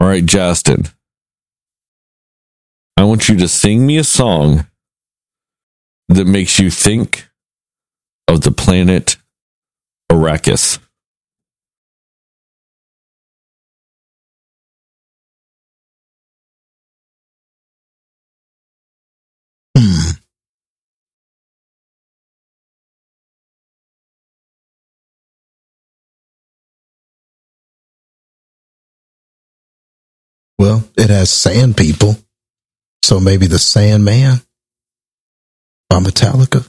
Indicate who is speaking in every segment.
Speaker 1: All right, Justin. I want you to sing me a song that makes you think of the planet Arrakis.
Speaker 2: Well, it has sand people. So maybe the Sandman by Metallica.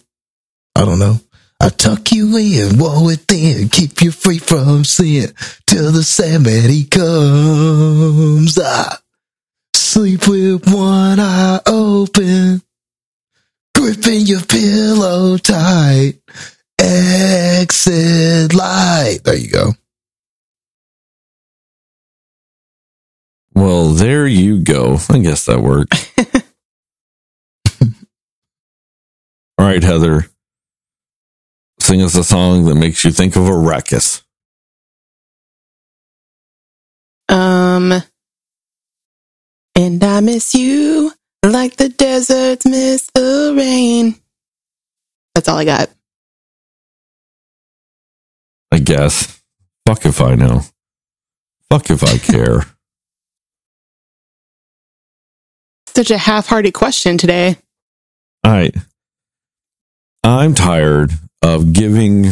Speaker 2: I don't know. I tuck you in, woe within, keep you free from sin till the Sandman he comes. I sleep with one eye open, gripping your pillow tight. Exit light. There you go.
Speaker 1: Well, there you go. I guess that worked. All right, Heather. Sing us a song that makes you think of Arrakis.
Speaker 3: Um, and I miss you like the deserts miss the rain. That's all I got.
Speaker 1: I guess. Fuck if I know. Fuck if I care.
Speaker 3: Such a half-hearted question today.
Speaker 1: All right. I'm tired of giving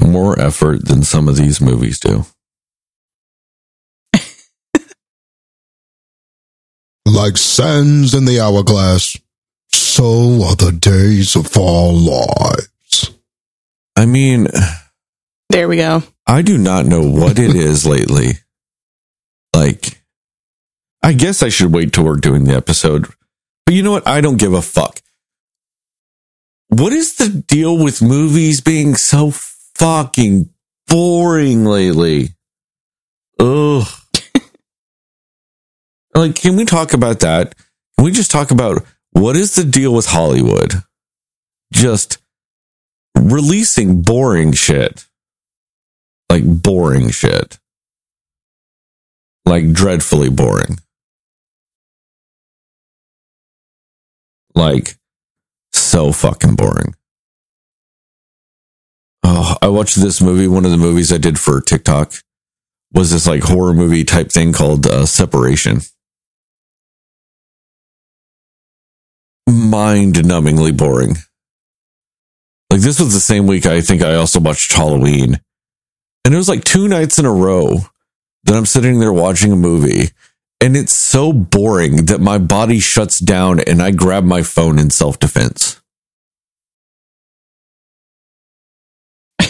Speaker 1: more effort than some of these movies do.
Speaker 2: Like sands in the hourglass, so are the days of our lives.
Speaker 1: I mean,
Speaker 3: There we go.
Speaker 1: I do not know what it is lately. Like, I guess I should wait till we're doing the episode. But you know what? I don't give a fuck. What is the deal with movies being so fucking boring lately? Ugh. like, can we talk about that? Can we just talk about what is the deal with Hollywood? Just releasing boring shit. Like boring shit. Like dreadfully boring. Like so fucking boring. Oh, I watched this movie. One of the movies I did for TikTok was this like horror movie type thing called uh, Separation. Mind numbingly boring. Like this was the same week I think I also watched Halloween. And it was like two nights in a row that I'm sitting there watching a movie and it's so boring that my body shuts down and I grab my phone in self defense.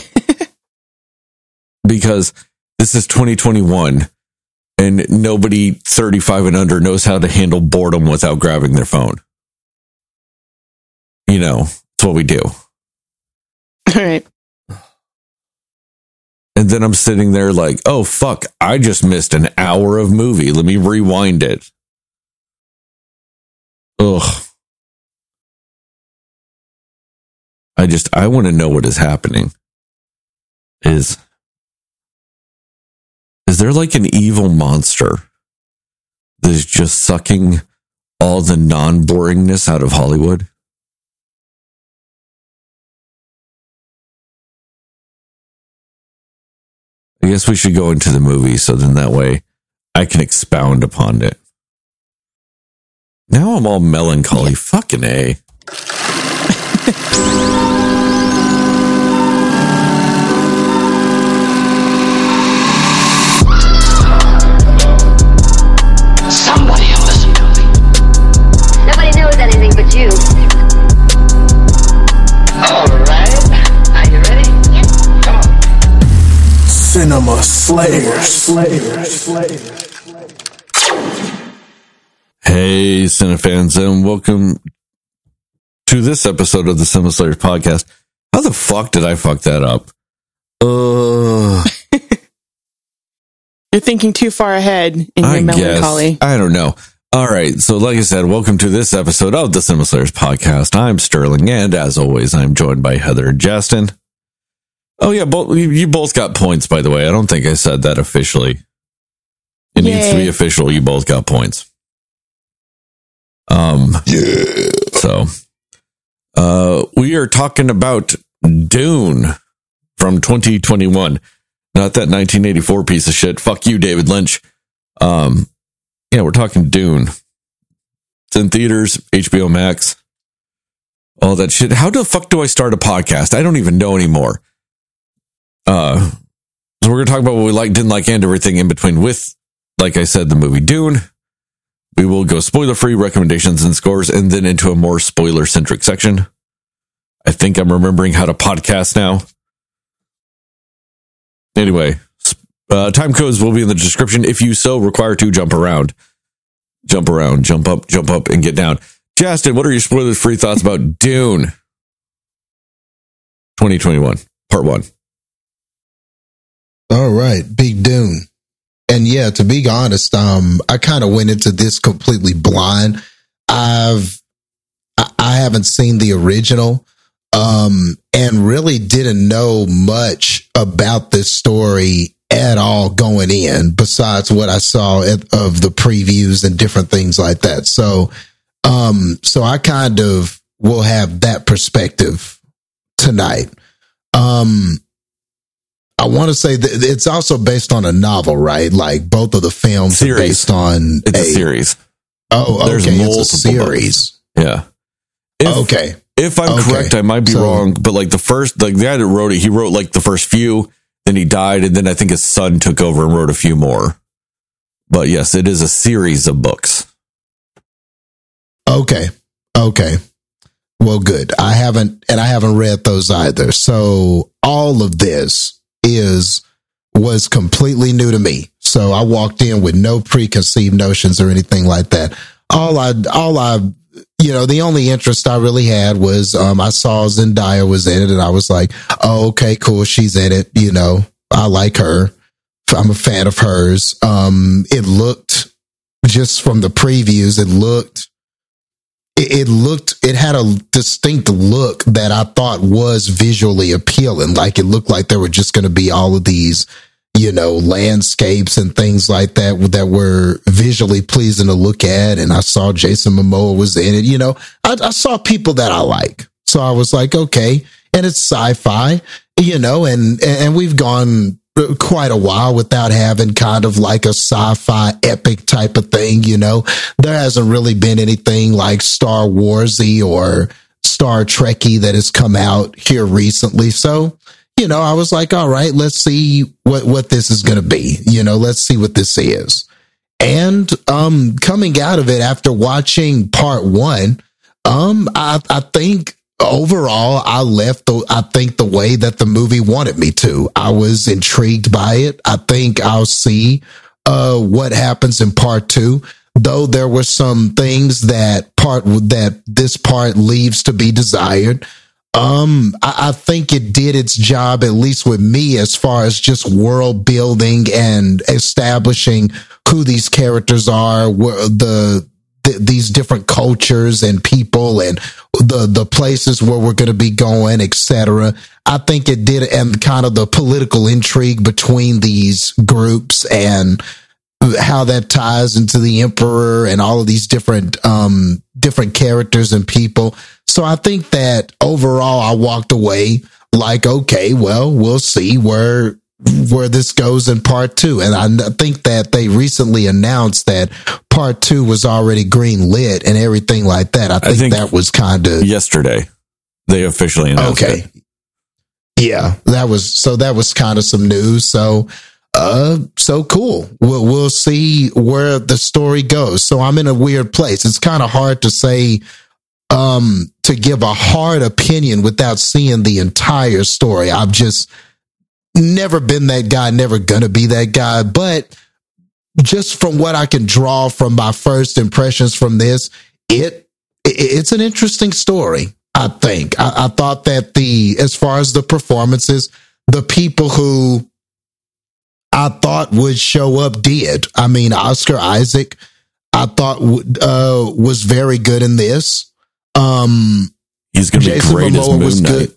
Speaker 1: because this is 2021 and nobody 35 and under knows how to handle boredom without grabbing their phone. You know, it's what we do.
Speaker 3: All right.
Speaker 1: And then I'm sitting there like, oh, fuck, I just missed an hour of movie. Let me rewind it. Ugh. I just, I want to know what is happening. Is, is there like an evil monster that is just sucking all the non boringness out of Hollywood? I guess we should go into the movie so then that way I can expound upon it. Now I'm all melancholy. Fucking A.
Speaker 2: Cinema Slayers.
Speaker 1: Hey, Cinefans, and welcome to this episode of the Cinema Slayers podcast. How the fuck did I fuck that up? Uh,
Speaker 3: You're thinking too far ahead in your
Speaker 1: I
Speaker 3: melancholy.
Speaker 1: guess. I don't know. All right. So, like I said, welcome to this episode of the Cinema Slayers podcast. I'm Sterling, and as always, I'm joined by Heather and Justin. Oh, yeah. Both, you you both got points, by the way. I don't think I said that officially. It needs to be official. You both got points. Um,
Speaker 2: Yeah.
Speaker 1: so, uh, we are talking about Dune from 2021, not that 1984 piece of shit. Fuck you, David Lynch. Um, yeah, we're talking Dune. It's in theaters, HBO Max, all that shit. How the fuck do I start a podcast? I don't even know anymore. Uh, so we're gonna talk about what we like, didn't like, and everything in between. With, like I said, the movie Dune. We will go spoiler free recommendations and scores, and then into a more spoiler centric section. I think I'm remembering how to podcast now. Anyway, uh, time codes will be in the description if you so require to jump around. Jump around, jump up, jump up, and get down. Justin, what are your spoiler free thoughts about Dune 2021, part one?
Speaker 2: All right, Big Dune. And yeah, to be honest, um, I kind of went into this completely blind. I've I haven't seen the original, um, and really didn't know much about this story at all going in, besides what I saw at, of the previews and different things like that. So, um, so I kind of will have that perspective tonight. Um, I want to say that it's also based on a novel, right? Like both of the films
Speaker 1: Series.
Speaker 2: are based on
Speaker 1: It's a series.
Speaker 2: Oh,
Speaker 1: There's
Speaker 2: okay,
Speaker 1: multiple
Speaker 2: it's a series.
Speaker 1: Yeah. If,
Speaker 2: okay,
Speaker 1: If I'm
Speaker 2: Okay.
Speaker 1: correct, I might be
Speaker 2: So-
Speaker 1: wrong, but like the first, like the guy that wrote it, he wrote like the first few, then he died, and then I think his son took over and wrote a few more. But yes, it is a series of books.
Speaker 2: okay, okay. Well, good. I haven't, and I haven't read those either. So all of this is was completely new to me. So I walked in with no preconceived notions or anything like that. All I, all I, you know, the only interest I really had was um, I saw Zendaya was in it, and I was like, oh, okay, cool, she's in it. You know, I like her. I'm a fan of hers. Um, it looked just from the previews, it looked it, it looked it had a distinct look that I thought was visually appealing. Like it looked like there were just going to be all of these, you know, landscapes and things like that that were visually pleasing to look at. And I saw Jason Momoa was in it. You know, I, I saw people that I like, so I was like, okay. And it's sci-fi, you know, and and we've gone quite a while without having kind of like a sci-fi epic type of thing, you know. There hasn't really been anything like Star Warsy or Star Trekky that has come out here recently. So, you know, I was like, all right, let's see what what this is going to be. You know, let's see what this is. And um coming out of it after watching part 1, um I I think overall I left the I think the way that the movie wanted me to. I was intrigued by it. I think I'll see uh what happens in part 2 though there were some things that part that this part leaves to be desired um I, I think it did its job at least with me as far as just world building and establishing who these characters are where the th- these different cultures and people and the the places where we're going to be going etc i think it did and kind of the political intrigue between these groups and how that ties into the emperor and all of these different um different characters and people. So i think that overall i walked away like okay well we'll see where where this goes in part two. And I think that they recently announced that part two was already green lit and everything like that. I think,
Speaker 1: think-
Speaker 2: that was kind of
Speaker 1: Yesterday, they officially announced
Speaker 2: okay.
Speaker 1: it.
Speaker 2: yeah that was so that was kind of some news. So uh so cool. We'll, we'll see where the story goes. So i'm in a weird place. It's kind of hard to say um to give a hard opinion without seeing the entire story. I've just never been that guy never gonna be that guy but just from what i can draw from my first impressions from this it it- it's an interesting story i think I, I thought that the as far as the performances the people who I thought would show up did. I mean, Oscar Isaac, I thought uh, was very good in this. Um,
Speaker 1: He's going to be
Speaker 2: Jason
Speaker 1: great as
Speaker 2: Momoa was
Speaker 1: Moon Knight.
Speaker 2: good.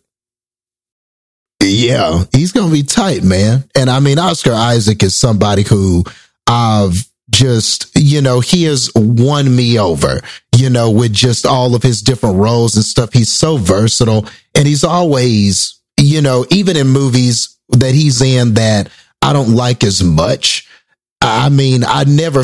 Speaker 2: Yeah, he's gonna be tight, man. And I mean, Oscar Isaac is somebody who I've just, you know, he has won me over, you know, with just all of his different roles and stuff. He's so versatile and he's always, you know, even in movies that he's in that I don't like as much. I mean, I never,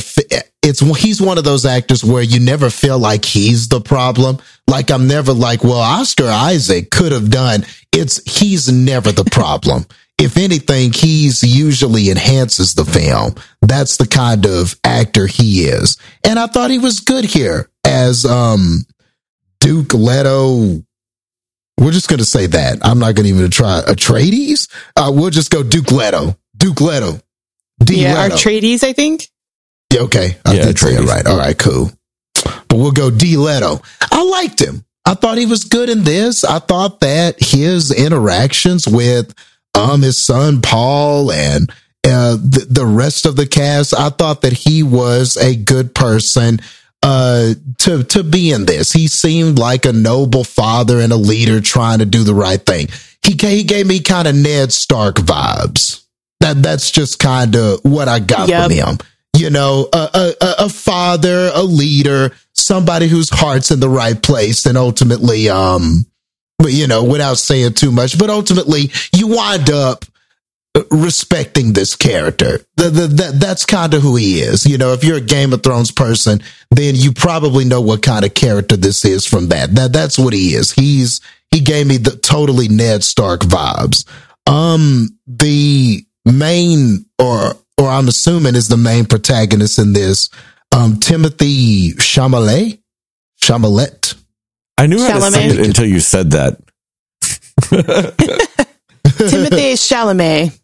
Speaker 2: it's, he's one of those actors where you never feel like he's the problem. Like I'm never like, well, Oscar Isaac could have done. It's, he's never the problem. if anything, he's usually enhances the film. That's the kind of actor he is. And I thought he was good here as, um, Duke Leto. We're just going to say that. I'm not going to even try Atreides. Uh, we'll just go Duke Leto. Duke Leto. D.
Speaker 3: yeah,
Speaker 2: Leto.
Speaker 3: Artrades, I think.
Speaker 2: Yeah, okay. I
Speaker 1: Yeah,
Speaker 2: did say it
Speaker 1: Atreides.
Speaker 2: right. All right, cool. But we'll go D. Leto. I liked him. I thought he was good in this. I thought that his interactions with um his son Paul and uh the, the rest of the cast, I thought that he was a good person uh to to be in this. He seemed like a noble father and a leader trying to do the right thing. He he gave me kind of Ned Stark vibes. That that's just kind of what I got
Speaker 3: Yep.
Speaker 2: from him you know, a, a, a- a father, a leader, somebody whose heart's in the right place, and ultimately, um, but, you know, without saying too much, but ultimately, you wind up respecting this character. The, the, that, that's kind of who he is. You know, if you're a Game of Thrones person, then you probably know what kind of character this is from that. That that's what he is. He's he gave me the totally Ned Stark vibes. Um, the main or or I'm assuming is the main protagonist in this. Um, Timothy Chalamet, Chalamet.
Speaker 1: I knew how to say it until you said that.
Speaker 3: Timothy Chalamet.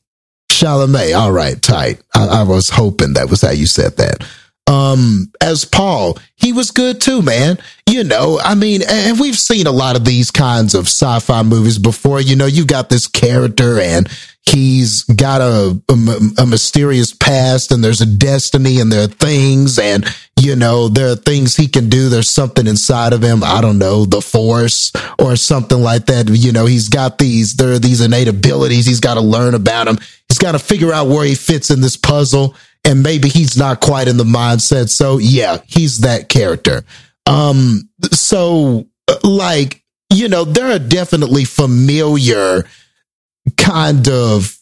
Speaker 2: Chalamet. All right, tight. I, I was hoping that was how you said that. Um, as Paul, he was good too, man. You know, I mean, and we've seen a lot of these kinds of sci-fi movies before. You know, you got this character and he's got a, a, a mysterious past and there's a destiny and there are things and, you know, there are things he can do. There's something inside of him. I don't know, the force or something like that. You know, he's got these, there are these innate abilities. He's got to learn about them. He's got to figure out where he fits in this puzzle. And maybe he's not quite in the mindset. So yeah, he's that character. Um, so like, you know, there are definitely familiar kind of,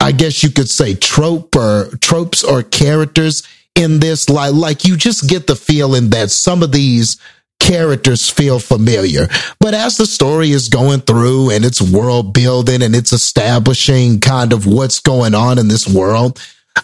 Speaker 2: I guess you could say trope or tropes or characters in this. Like, like you just get the feeling that some of these characters feel familiar. But as the story is going through and it's world building and it's establishing kind of what's going on in this world,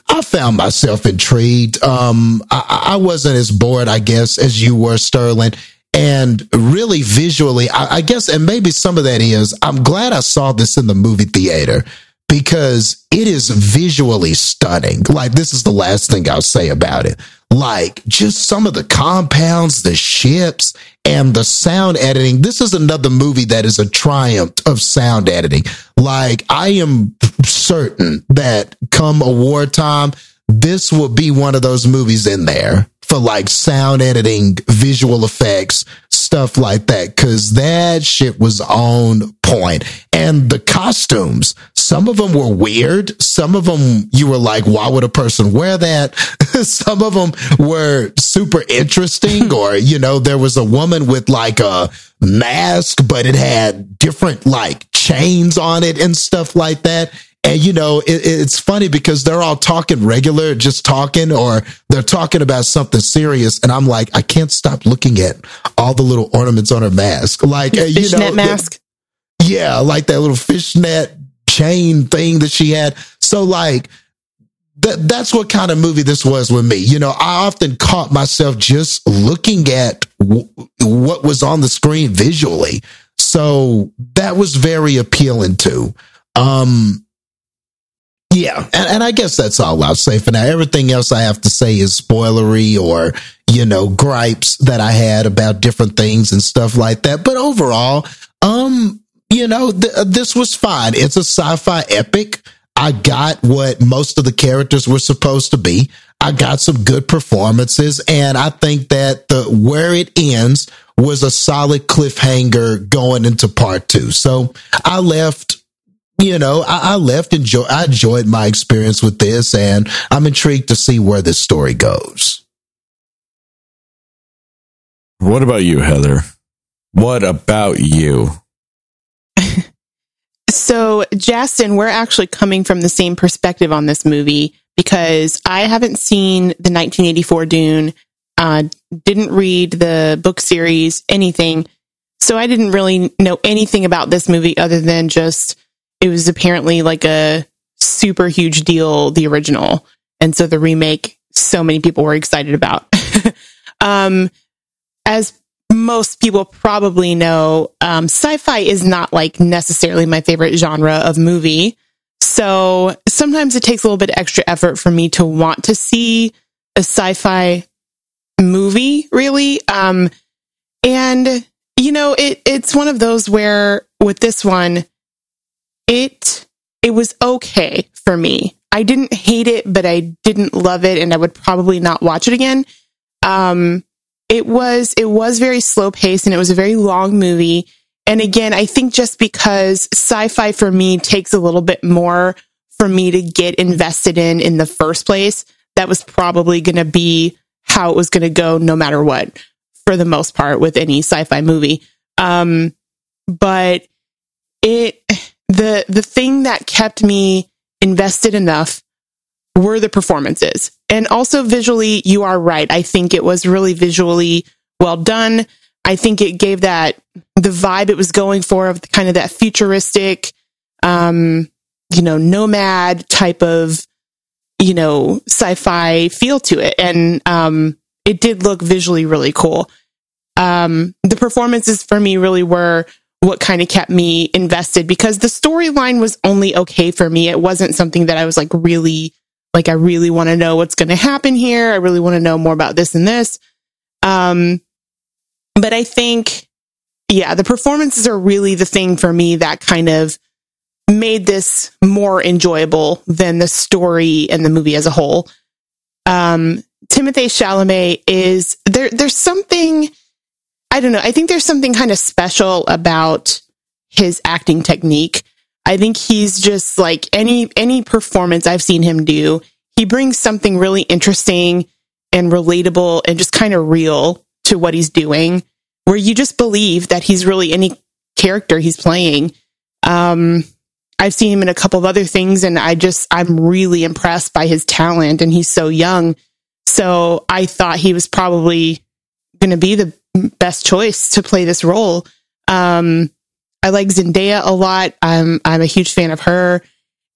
Speaker 2: I found myself intrigued. Um, I, I wasn't as bored, I guess, as you were, Sterling. And really visually, I, I guess, and maybe some of that is, I'm glad I saw this in the movie theater because it is visually stunning. Like, this is the last thing I'll say about it. Like, just some of the compounds, the ships, and the sound editing. This is another movie that is a triumph of sound editing. Like, I am certain that come award time, this will be one of those movies in there for like sound editing, visual effects, stuff like that. Cause that shit was on point. And the costumes, some of them were weird. Some of them you were like, why would a person wear that? some of them were super interesting or, you know, there was a woman with like a mask, but it had different like chains on it and stuff like that. And you know, it, it's funny because they're all talking regular, just talking, or they're talking about something serious. And I'm like, I can't stop looking at all the little ornaments on her mask. Like, uh, you know,
Speaker 3: Fishnet mask.
Speaker 2: yeah, like that little fishnet chain thing that she had. So like that that's what kind of movie this was with me. You know, I often caught myself just looking at w- what was on the screen visually. So that was very appealing too. Um yeah, and, and I guess that's all I'll say for now. Everything else I have to say is spoilery or, you know, gripes that I had about different things and stuff like that. But overall, um, you know, th- uh, this was fine. It's a sci-fi epic. I got what most of the characters were supposed to be. I got some good performances, and I think that the where it ends was a solid cliffhanger going into part two. So I left you know, I, I left enjoy. I enjoyed my experience with this, and I'm intrigued to see where this story goes.
Speaker 1: What about you, Heather? What about you?
Speaker 3: So, Justin, we're actually coming from the same perspective on this movie because I haven't seen the 1984 Dune, uh, didn't read the book series, anything. So, I didn't really know anything about this movie other than just it was apparently like a super huge deal, the original. And so the remake, so many people were excited about. um, as most people probably know, um, sci-fi is not like necessarily my favorite genre of movie. So sometimes it takes a little bit extra effort for me to want to see a sci-fi movie, really. Um, and you know, it, it's one of those where with this one, it, it was okay for me. I didn't hate it, but I didn't love it and I would probably not watch it again. Um, it was it was very slow paced and it was a very long movie. And again, I think just because sci-fi for me takes a little bit more for me to get invested in in the first place, that was probably going to be how it was going to go no matter what for the most part with any sci-fi movie. Um, but it the the thing that kept me invested enough were the performances. And also visually, you are right. I think it was really visually well done. I think it gave that the vibe it was going for of kind of that futuristic, um, you know, nomad type of, you know, sci-fi feel to it. And, um, it did look visually really cool. Um, the performances for me really were what kind of kept me invested because the storyline was only okay for me. It wasn't something that I was like really like I really want to know what's going to happen here. I really want to know more about this and this. Um, but I think, yeah, the performances are really the thing for me that kind of made this more enjoyable than the story and the movie as a whole. Um, Timothée Chalamet is there. There's something I don't know. I think there's something kind of special about his acting technique. I think he's just like any any performance I've seen him do, he brings something really interesting and relatable and just kind of real to what he's doing where you just believe that he's really any character he's playing. Um I've seen him in a couple of other things and I just I'm really impressed by his talent and he's so young. So I thought he was probably going to be the best choice to play this role. Um I like Zendaya a lot. I'm I'm a huge fan of her.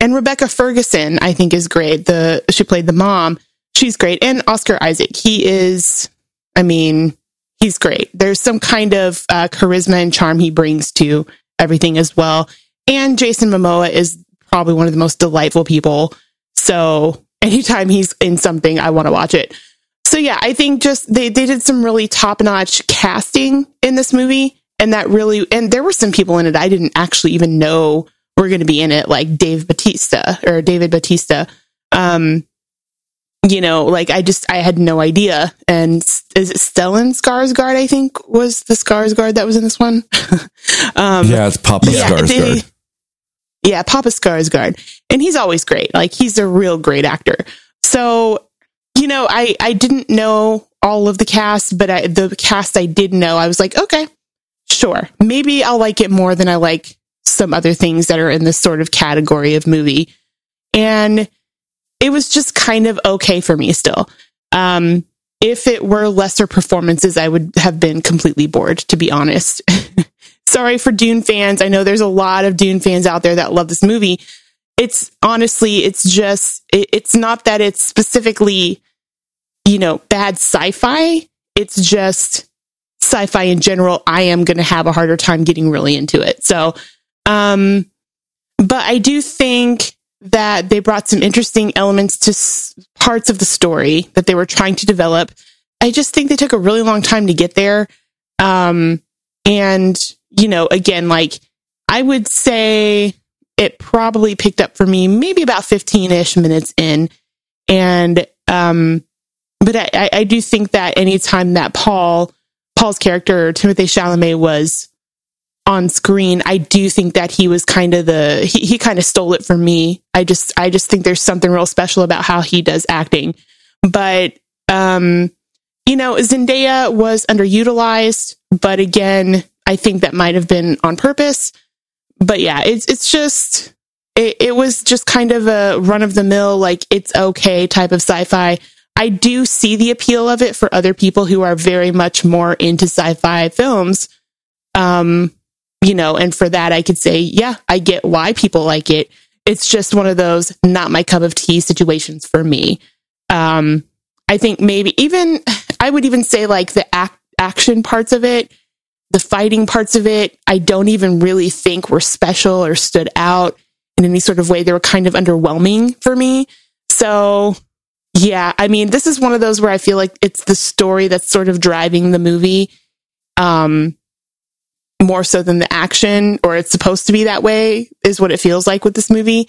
Speaker 3: And Rebecca Ferguson, I think, is great. The she played the mom. She's great. And Oscar Isaac. He is, I mean, he's great. There's some kind of uh, charisma and charm he brings to everything as well. And Jason Momoa is probably one of the most delightful people. So anytime he's in something, I want to watch it. So yeah, I think just they, they did some really top notch casting in this movie and that really and there were some people in it I didn't actually even know were going to be in it, like Dave Batista or David Batista. Um, you know, like I just I had no idea. And is it Stellan Skarsgård? I think was the Skarsgård that was in this one.
Speaker 1: um, yeah, it's Papa
Speaker 3: yeah,
Speaker 1: Skarsgård.
Speaker 3: They, yeah, Papa Skarsgård, and he's always great. Like he's a real great actor. So, you know, I I didn't know all of the cast, but I, the cast I did know, I was like, okay, sure, maybe I'll like it more than I like some other things that are in this sort of category of movie. And it was just kind of okay for me still. Um, if it were lesser performances, I would have been completely bored, to be honest. Sorry for Dune fans. I know there's a lot of Dune fans out there that love this movie. It's honestly, it's just, it, it's not that it's specifically, you know, bad sci fi. It's just sci-fi in general, I am going to have a harder time getting really into it. So, um, but I do think that they brought some interesting elements to s- parts of the story that they were trying to develop. I just think they took a really long time to get there. Um, and you know, again, like I would say it probably picked up for me maybe about 15 ish minutes in. And, um, but I, I do think that anytime that Paul Paul's character, Timothy Chalamet, was on screen, I do think that he was kind of the he, he kind of stole it from me. I just I just think there's something real special about how he does acting. But um you know, Zendaya was underutilized, but again, I think that might have been on purpose. But yeah, it's it's just it, it was just kind of a run of the mill, like it's okay type of sci-fi. I do see the appeal of it for other people who are very much more into sci-fi films. Um, you know, and for that I could say, yeah, I get why people like it. It's just one of those not my cup of tea situations for me. Um, I think maybe even I would even say like the act, action parts of it, the fighting parts of it, I don't even really think were special or stood out in any sort of way. They were kind of underwhelming for me. So, yeah, I mean, this is one of those where I feel like it's the story that's sort of driving the movie. Um, more so than the action, or it's supposed to be that way, is what it feels like with this movie.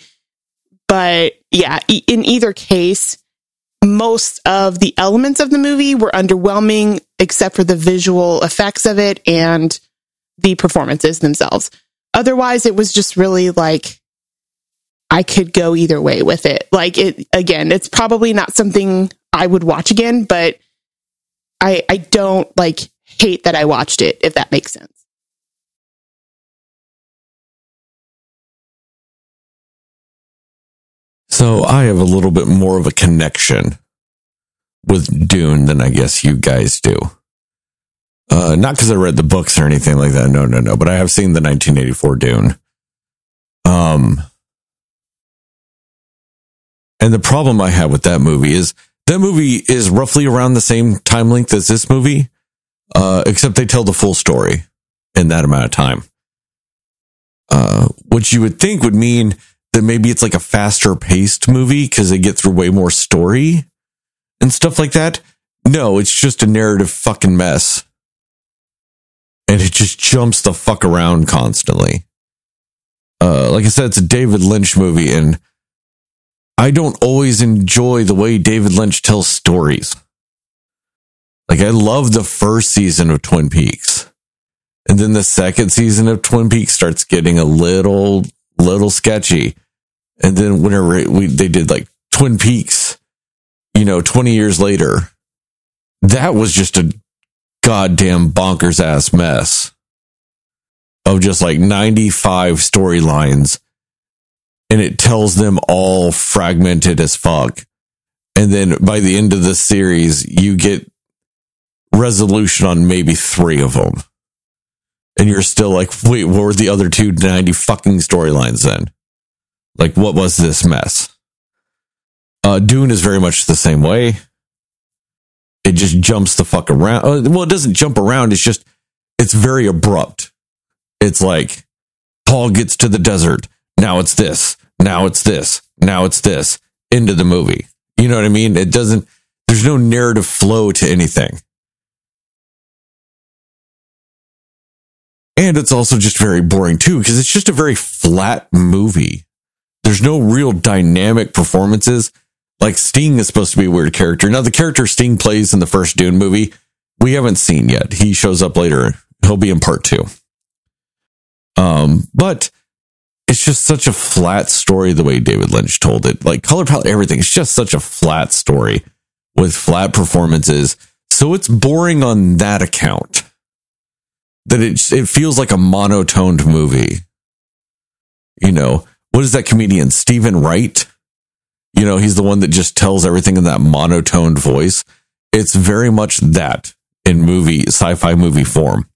Speaker 3: But yeah, e- in either case, most of the elements of the movie were underwhelming, except for the visual effects of it and the performances themselves. Otherwise, it was just really like I could go either way with it. Like it again, it's probably not something I would watch again, but I I don't like hate that I watched it, if that makes sense.
Speaker 1: So I have a little bit more of a connection with Dune than I guess you guys do. Uh, not because I read the books or anything like that. No, no, no. But I have seen the 1984 Dune. Um, and the problem I have with that movie is that movie is roughly around the same time length as this movie, uh, except they tell the full story in that amount of time. Uh, which you would think would mean that maybe it's like a faster paced movie because they get through way more story and stuff like that. No, it's just a narrative fucking mess. And it just jumps the fuck around constantly. Uh, like I said, it's a David Lynch movie, and I don't always enjoy the way David Lynch tells stories. Like, I love the first season of Twin Peaks. And then the second season of Twin Peaks starts getting a little, little sketchy. And then whenever we, they did like Twin Peaks, you know, 20 years later, that was just a goddamn bonkers ass mess of just like 95 storylines and it tells them all fragmented as fuck. And then by the end of the series, you get resolution on maybe three of them. And you're still like, wait, what were the other two 90 fucking storylines then? Like, what was this mess? Uh, Dune is very much the same way. It just jumps the fuck around. Uh, well, it doesn't jump around. It's just, it's very abrupt. It's like Paul gets to the desert. Now it's this. Now it's this. Now it's this. Into the movie. You know what I mean? It doesn't, there's no narrative flow to anything. And it's also just very boring too, because it's just a very flat movie. There's no real dynamic performances. Like Sting is supposed to be a weird character. Now, the character Sting plays in the first Dune movie, we haven't seen yet. He shows up later. He'll be in part two. Um, but it's just such a flat story the way David Lynch told it. Like color palette, everything. It's just such a flat story with flat performances. So it's boring on that account. That it it feels like a monotoned movie. You know, what is that comedian Steven Wright? You know, he's the one that just tells everything in that monotoned voice. It's very much that in movie, sci-fi movie form.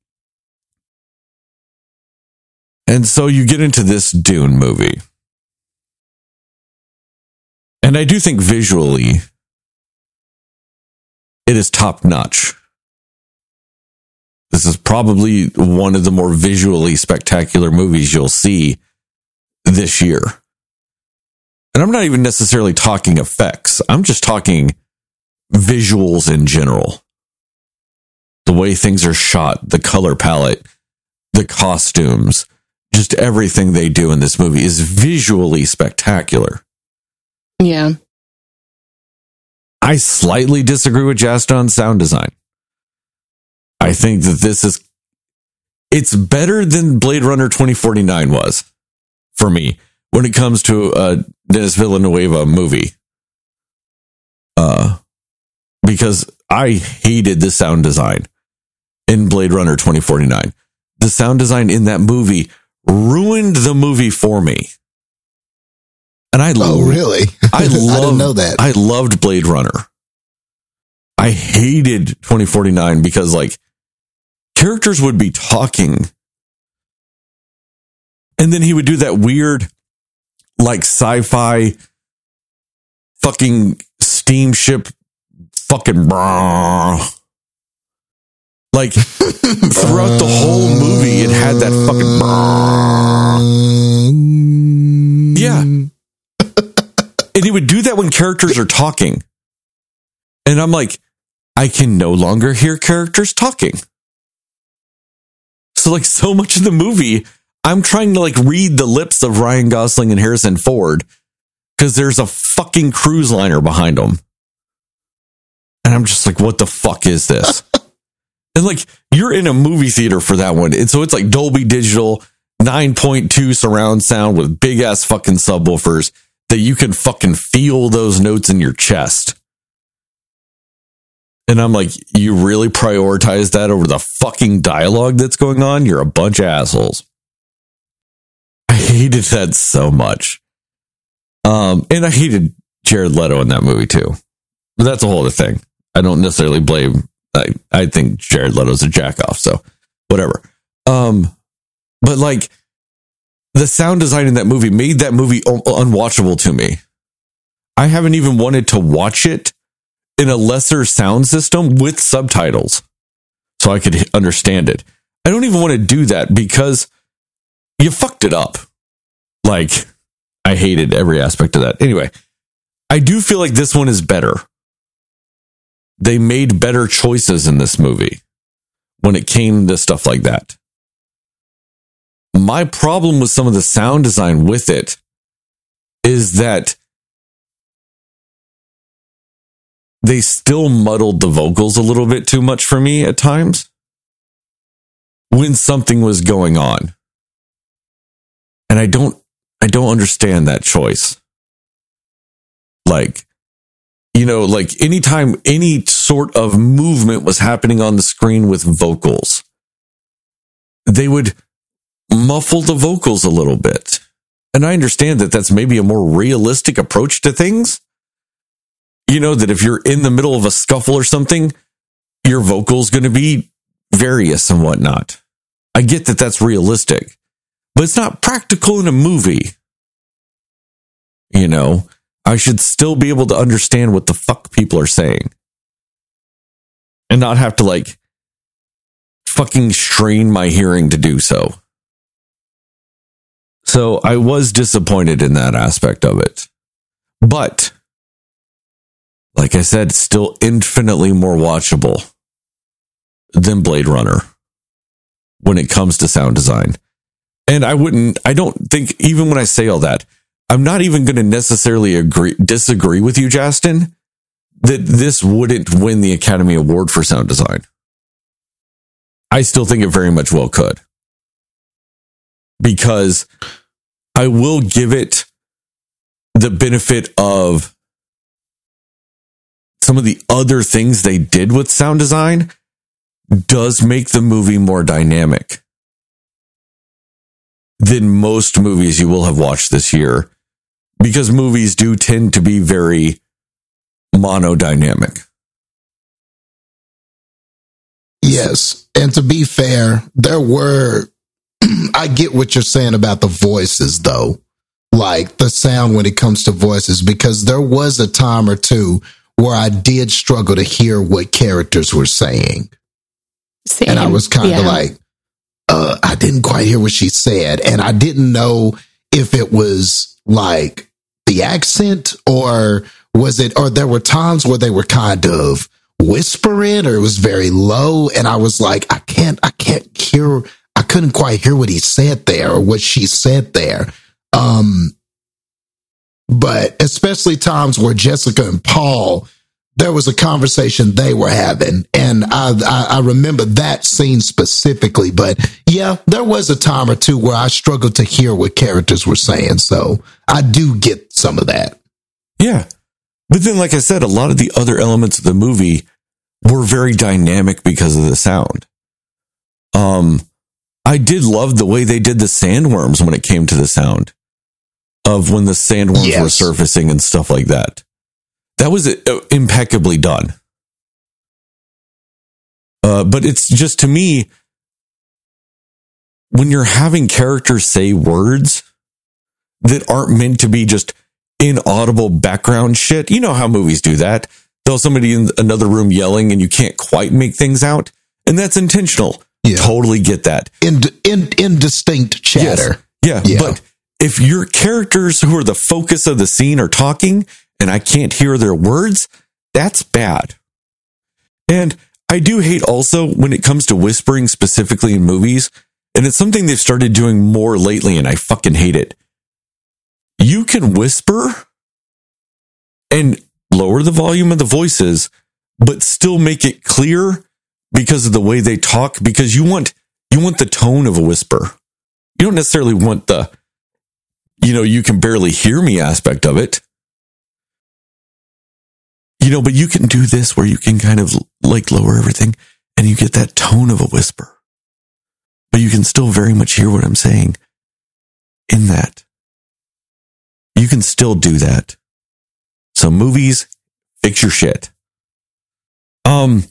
Speaker 1: And so you get into this Dune movie. And I do think visually it is top notch. This is probably one of the more visually spectacular movies you'll see this year. And I'm not even necessarily talking effects. I'm just talking visuals in general. The way things are shot, the color palette, the costumes, just everything they do in this movie is visually spectacular.
Speaker 3: Yeah.
Speaker 1: I slightly disagree with Justin's sound design. I think that this is it's better than Blade Runner 2049 was for me when it comes to a Dennis Villanueva movie. Uh, because I hated the sound design in Blade Runner 2049. The sound design in that movie ruined the movie for me. And I
Speaker 2: Oh, really?
Speaker 1: I love,
Speaker 2: didn't know that.
Speaker 1: I loved Blade Runner. I hated 2049 because like characters would be talking and then he would do that weird like sci-fi fucking steamship fucking brah. Like throughout the whole movie it had that fucking. Yeah. and he would do that when characters are talking. And I'm like, I can no longer hear characters talking. So like so much of the movie, I'm trying to like read the lips of Ryan Gosling and Harrison Ford because there's a fucking cruise liner behind them. And I'm just like, what the fuck is this? And like, you're in a movie theater for that one. And so it's like Dolby Digital 9.2 surround sound with big ass fucking subwoofers that you can fucking feel those notes in your chest. And I'm like, you really prioritize that over the fucking dialogue that's going on? You're a bunch of assholes. I hated that so much. Um, and I hated Jared Leto in that movie too. But that's a whole other thing. I don't necessarily blame. I, I think Jared Leto's a jack off, so whatever. Um, but like the sound design in that movie made that movie un- unwatchable to me. I haven't even wanted to watch it in a lesser sound system with subtitles so I could understand it. I don't even want to do that because you fucked it up. Like, I hated every aspect of that. Anyway, I do feel like this one is better. They made better choices in this movie when it came to stuff like that. My problem with some of the sound design with it is that they still muddled the vocals a little bit too much for me at times when something was going on. And I don't I don't understand that choice. Like you know, like anytime any sort of movement was happening on the screen with vocals, they would muffle the vocals a little bit. And I understand that that's maybe a more realistic approach to things. You know, that if you're in the middle of a scuffle or something, your vocal's going to be various and whatnot. I get that that's realistic, but it's not practical in a movie. You know, I should still be able to understand what the fuck people are saying and not have to like fucking strain my hearing to do so. So I was disappointed in that aspect of it. But like I said, still infinitely more watchable than Blade Runner when it comes to sound design. And I wouldn't, I don't think, even when I say all that, I'm not even going to necessarily agree, disagree with you, Justin, that this wouldn't win the Academy Award for sound design. I still think it very much well could. Because I will give it the benefit of some of the other things they did with sound design does make the movie more dynamic than most movies you will have watched this year because movies do tend to be very monodynamic.
Speaker 2: Yes. And to be fair, there were, I get what you're saying about the voices though. Like the sound when it comes to voices, because there was a time or two where I did struggle to hear what characters were saying.
Speaker 3: Same.
Speaker 2: And I was kind of
Speaker 3: Yeah.
Speaker 2: like, uh, I didn't quite hear what she said. And I didn't know if it was like the accent or was it, or there were times where they were kind of whispering or it was very low. And I was like, I can't, I can't hear, I couldn't quite hear what he said there or what she said there. Um, but especially times where Jessica and Paul there was a conversation they were having, and I, I I remember that scene specifically. But yeah, there was a time or two where I struggled to hear what characters were saying, so I do get some of that.
Speaker 1: Yeah. But then, like I said, a lot of the other elements of the movie were very dynamic because of the sound. Um, I did love the way they did the sandworms when it came to the sound of when the sandworms were surfacing and stuff like that. That was uh, impeccably done. Uh, but it's just to me, when you're having characters say words that aren't meant to be just inaudible background shit, you know how movies do that. They'll somebody in another room yelling and you can't quite make things out. And that's intentional.
Speaker 2: Yeah.
Speaker 1: Totally get that.
Speaker 2: In, in, indistinct chatter.
Speaker 1: Yeah,
Speaker 2: Yeah.
Speaker 1: But if your characters who are the focus of the scene are talking and I can't hear their words, that's bad. And I do hate also when it comes to whispering specifically in movies, and it's something they've started doing more lately, and I fucking hate it. You can whisper and lower the volume of the voices, but still make it clear because of the way they talk, because you want you want the tone of a whisper you don't necessarily want the you know you can barely hear me aspect of it you know but you can do this where you can kind of like lower everything and you get that tone of a whisper but you can still very much hear what i'm saying in that you can still do that so movies fix your shit um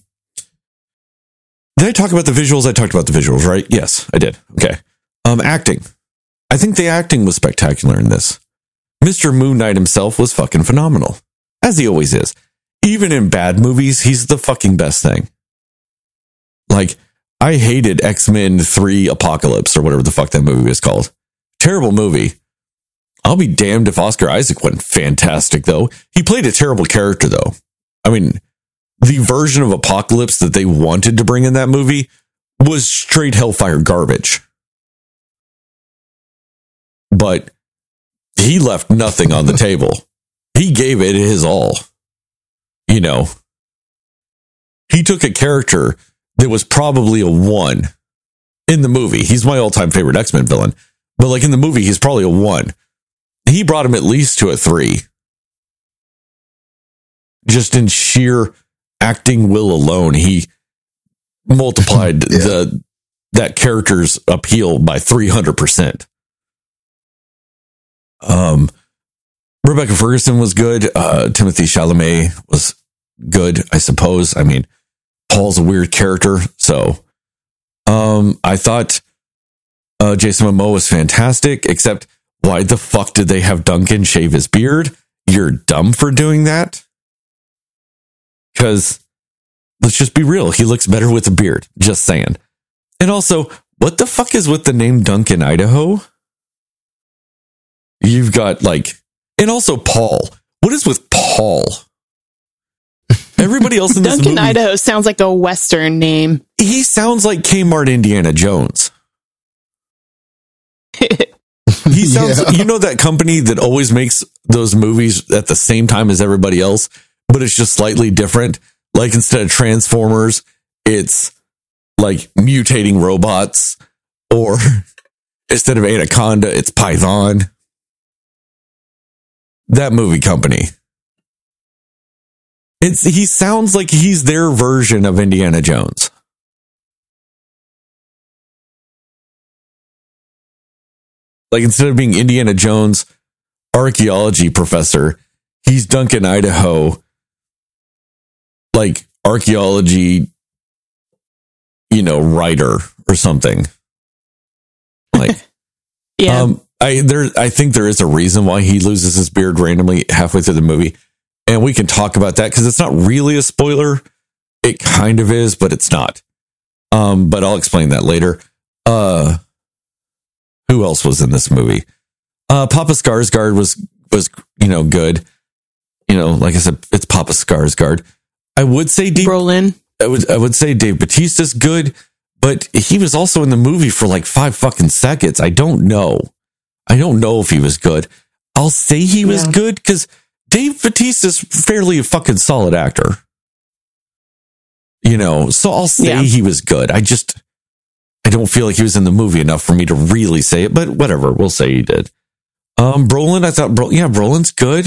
Speaker 1: did i talk about the visuals i talked about the visuals right yes i did okay um, acting. I think the acting was spectacular in this. Mr. Moon Knight himself was fucking phenomenal, as he always is. Even in bad movies, he's the fucking best thing. Like, I hated X Men 3 Apocalypse or whatever the fuck that movie was called. Terrible movie. I'll be damned if Oscar Isaac wasn't fantastic, though. He played a terrible character, though. I mean, the version of Apocalypse that they wanted to bring in that movie was straight hellfire garbage but he left nothing on the table. He gave it his all. You know, he took a character that was probably a one in the movie. He's my all time favorite X Men villain, but like in the movie, he's probably a one. He brought him at least to a three. Just in sheer acting will alone, he multiplied
Speaker 2: Yeah.
Speaker 1: the that character's appeal by 300%. Um, Rebecca Ferguson was good. Uh, Timothée Chalamet was good, I suppose. I mean, Paul's a weird character, so um, I thought uh, Jason Momoa was fantastic. Except, why the fuck did they have Duncan shave his beard? You're dumb for doing that. Because let's just be real, he looks better with a beard. Just saying. And also, what the fuck is with the name Duncan, Idaho? You've got like, and also Paul. What is with Paul? Everybody else in this
Speaker 3: Duncan,
Speaker 1: movie,
Speaker 3: Idaho sounds like a Western name.
Speaker 1: he sounds like Kmart Indiana Jones. He sounds,
Speaker 2: Yeah.
Speaker 1: you know, that company that always makes those movies at the same time as everybody else, but it's just slightly different. Like instead of Transformers, it's like mutating robots, or instead of Anaconda, it's Python. That movie company. It's he sounds like he's their version of Indiana Jones. Like instead of being Indiana Jones archaeology professor, he's Duncan Idaho like archaeology you know writer or something. Like
Speaker 3: Yeah.
Speaker 1: um, I there, I think there is a reason why he loses his beard randomly halfway through the movie, and we can talk about that because it's not really a spoiler. It kind of is, but it's not. Um, but I'll explain that later. Uh, who else was in this movie? Uh, Papa Skarsgård was was you know good. You know, like I said, it's Papa Skarsgård. I would say Dave,
Speaker 3: Brolin.
Speaker 1: I would I would say Dave Batista's good, but he was also in the movie for like five fucking seconds. I don't know. I don't know if he was good. I'll say he was
Speaker 3: Yeah.
Speaker 1: good because Dave Batista's fairly a fucking solid actor. You know, so I'll say
Speaker 3: Yeah.
Speaker 1: he was good. I just, I don't feel like he was in the movie enough for me to really say it, but whatever, we'll say he did. Um, Brolin, I thought, Bro- yeah, Brolin's good.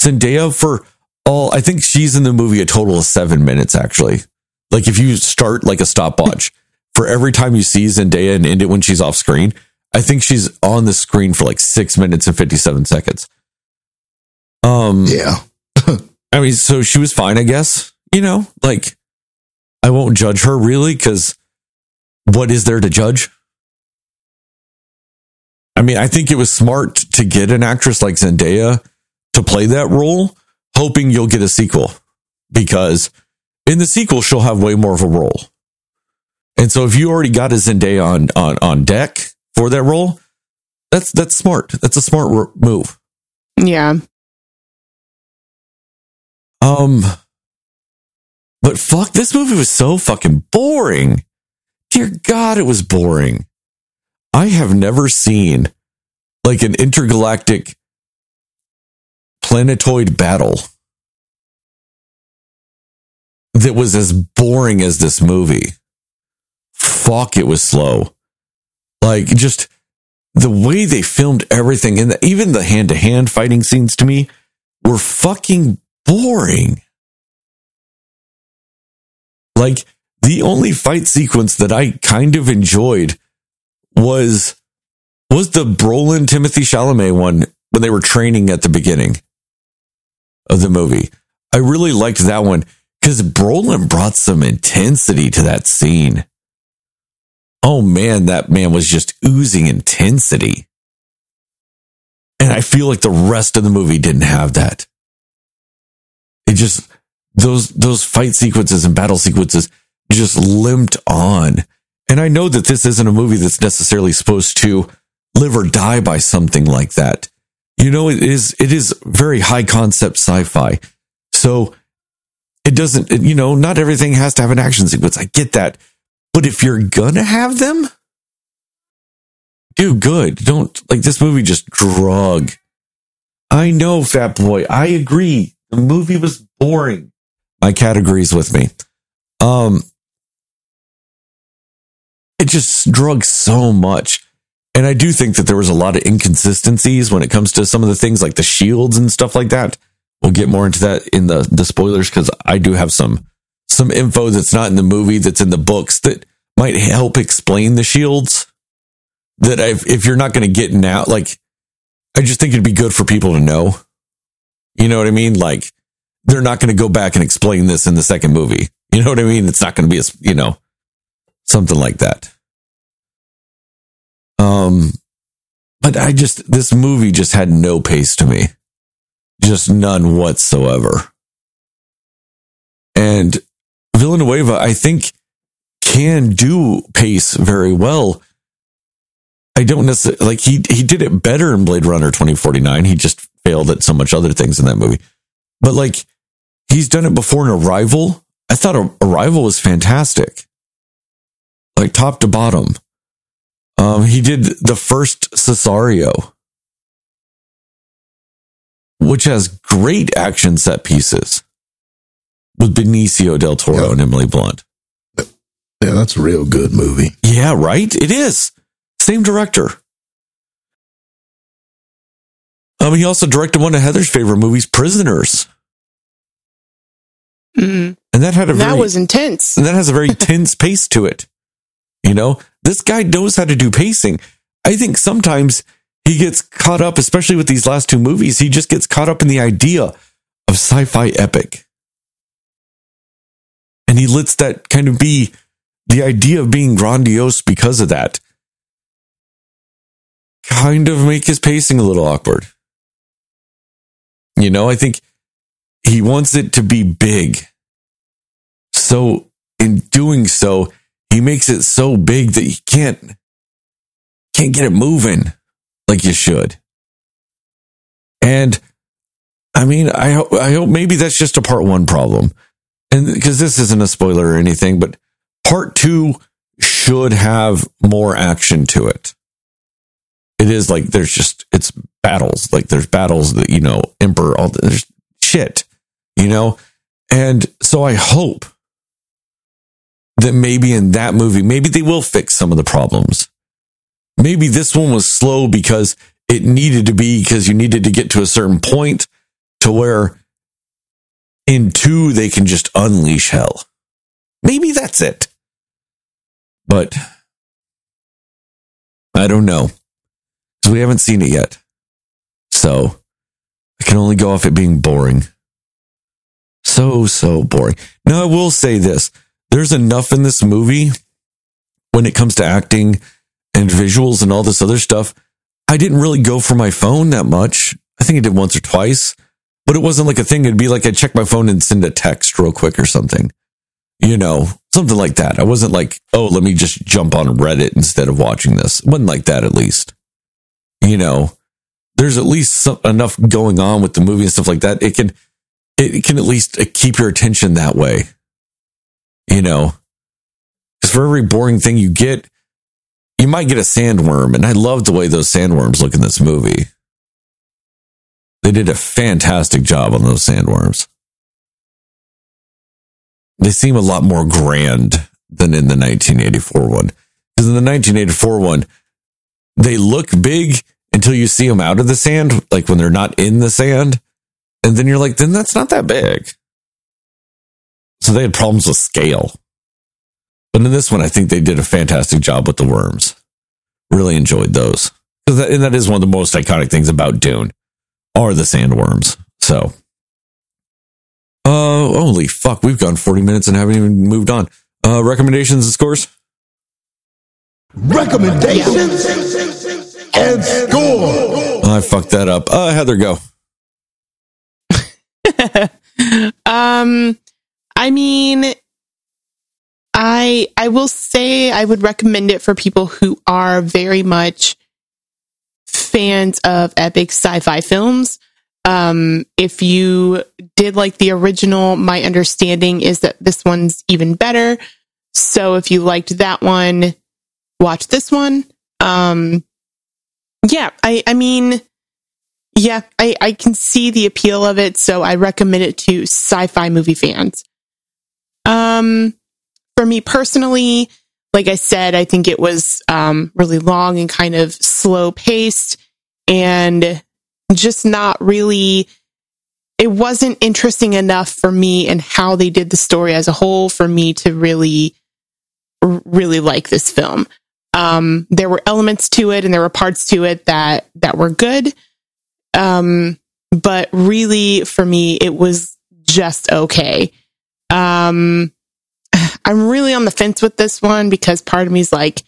Speaker 1: Zendaya for all, I think she's in the movie a total of seven minutes, actually. Like if you start like a stopwatch for every time you see Zendaya and end it when she's off screen, I think she's on the screen for like six minutes and 57 seconds. Um,
Speaker 2: Yeah.
Speaker 1: I mean, so she was fine, I guess. You know, like I won't judge her really because what is there to judge? I mean, I think it was smart to get an actress like Zendaya to play that role, hoping you'll get a sequel because in the sequel she'll have way more of a role. And so if you already got a Zendaya on on on deck for that role, that's that's smart. That's a smart move.
Speaker 3: Yeah.
Speaker 1: Um, but fuck, this movie was so fucking boring. Dear God, it was boring. I have never seen like an intergalactic planetoid battle that was as boring as this movie. Fuck, it was slow. Like just the way they filmed everything and the, even the hand to hand fighting scenes to me were fucking boring. Like the only fight sequence that I kind of enjoyed was was the Brolin Timothée Chalamet one when they were training at the beginning of the movie. I really liked that one because Brolin brought some intensity to that scene. Oh man, that man was just oozing intensity. And I feel like the rest of the movie didn't have that. It just those those fight sequences and battle sequences just limped on. And I know that this isn't a movie that's necessarily supposed to live or die by something like that. You know, it is it is very high concept sci-fi. So it doesn't you know, not everything has to have an action sequence. I get that. But if you're gonna have them, do good. Don't like this movie just drug. I know, Fat Boy. I agree. The movie was boring. My cat agrees with me. Um, it just drug so much. And I do think that there was a lot of inconsistencies when it comes to some of the things like the shields and stuff like that. We'll get more into that in the, the spoilers because I do have some some info that's not in the movie that's in the books that might help explain the shields. That if, if you're not going to get now, like I just think it'd be good for people to know. You know what I mean? Like they're not going to go back and explain this in the second movie. You know what I mean? It's not going to be a, you know, something like that. Um, but I just, this movie just had no pace to me. Just none whatsoever. And Villanueva, I think, can do pace very well. I don't necessarily like he he did it better in Blade Runner 2049. He just failed at so much other things in that movie. But like he's done it before in Arrival. I thought Arrival was fantastic. Like top to bottom. Um he did the first Sicario which has great action set pieces with Benicio del Toro
Speaker 2: Yeah.
Speaker 1: and Emily Blunt.
Speaker 2: Yeah, that's a real good movie.
Speaker 1: Yeah, right? It is. Same director. Um, he also directed one of Heather's favorite movies, Prisoners.
Speaker 3: Mm.
Speaker 1: And that had a very,
Speaker 3: That was intense.
Speaker 1: and that has a very tense pace to it. You know, this guy knows how to do pacing. I think sometimes he gets caught up, especially with these last two movies, he just gets caught up in the idea of sci-fi epic. And he lets that kind of be the idea of being grandiose because of that. Kind of make his pacing a little awkward. You know, I think he wants it to be big. So in doing so, he makes it so big that you can't can't get it moving like you should. And I mean, I hope I hope maybe that's just a part one problem. And because this isn't a spoiler or anything, but part two should have more action to it. It is like there's just it's battles. Like there's battles that, you know, Emperor, all there's shit, you know? And so I hope that maybe in that movie, maybe they will fix some of the problems. Maybe this one was slow because it needed to be because you needed to get to a certain point to where in two they can just unleash hell. Maybe that's it. But I don't know. Because we haven't seen it yet. So I can only go off it being boring. So, so boring. Now, I will say this there's enough in this movie when it comes to acting and visuals and all this other stuff. I didn't really go for my phone that much. I think I did once or twice, but it wasn't like a thing. It'd be like I'd check my phone and send a text real quick or something, you know, something like that. I wasn't like, oh, let me just jump on Reddit instead of watching this. It wasn't like that, at least. You know, there's at least some, enough going on with the movie and stuff like that. It can, it can at least uh, keep your attention that way. You know, because for every boring thing you get, you might get a sandworm. And I love the way those sandworms look in this movie. They did a fantastic job on those sandworms. They seem a lot more grand than in the 1984 one. Because in the 1984 one, they look big until you see them out of the sand, like when they're not in the sand. And then you're like, then that's not that big. So they had problems with scale. But in this one, I think they did a fantastic job with the worms. Really enjoyed those. And that is one of the most iconic things about Dune are the sandworms. So, uh, holy fuck, we've gone 40 minutes and haven't even moved on. Uh, recommendations and scores?
Speaker 2: Recommendations and score.
Speaker 1: I fucked that up. Uh, Heather, go.
Speaker 3: um, I mean, I I will say I would recommend it for people who are very much fans of epic sci-fi films. Um, if you did like the original, my understanding is that this one's even better. So if you liked that one, watch this one. Um, yeah, I I mean, yeah, I, I can see the appeal of it, so I recommend it to sci-fi movie fans. Um, for me personally, like I said, I think it was um, really long and kind of slow paced and just not really, it wasn't interesting enough for me and how they did the story as a whole for me to really, really like this film. Um, there were elements to it and there were parts to it that, that were good. Um, but really for me, it was just okay. Um, I'm really on the fence with this one because part of me is like,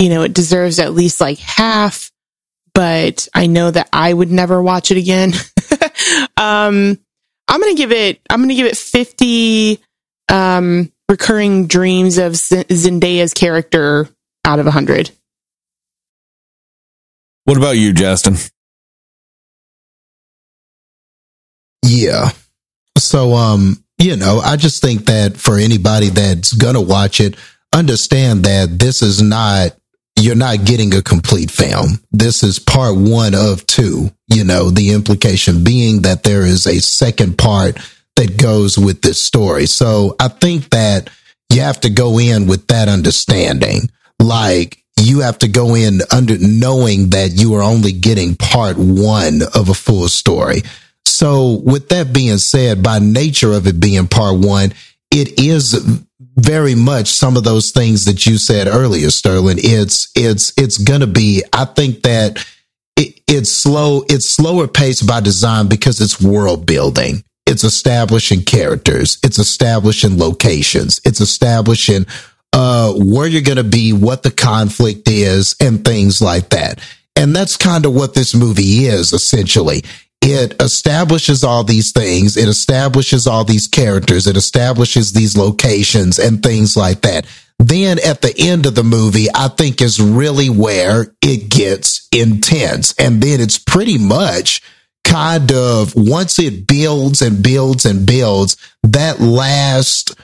Speaker 3: you know, it deserves at least like half, but I know that I would never watch it again. um, I'm going to give it, I'm going to give it 50, um, recurring dreams of Z- Zendaya's character out of 100.
Speaker 1: What about you, Justin?
Speaker 2: Yeah. So, um, you know, I just think that for anybody that's gonna watch it, understand that this is not you're not getting a complete film. This is part one of two. You know, the implication being that there is a second part that goes with this story. So I think that you have to go in with that understanding. Like you have to go in under knowing that you are only getting part one of a full story. So with that being said, by nature of it being part one, it is very much some of those things that you said earlier, Sterling. It's, it's, it's gonna be, I think that it, it's slow, it's slower paced by design because it's world building. It's establishing characters. It's establishing locations. It's establishing, uh, where you're going to be, what the conflict is and things like that. And that's kind of what this movie is essentially it establishes all these things. It establishes all these characters. It establishes these locations and things like that. Then at the end of the movie, I think is really where it gets intense. And then it's pretty much kind of once it builds and builds and builds, that last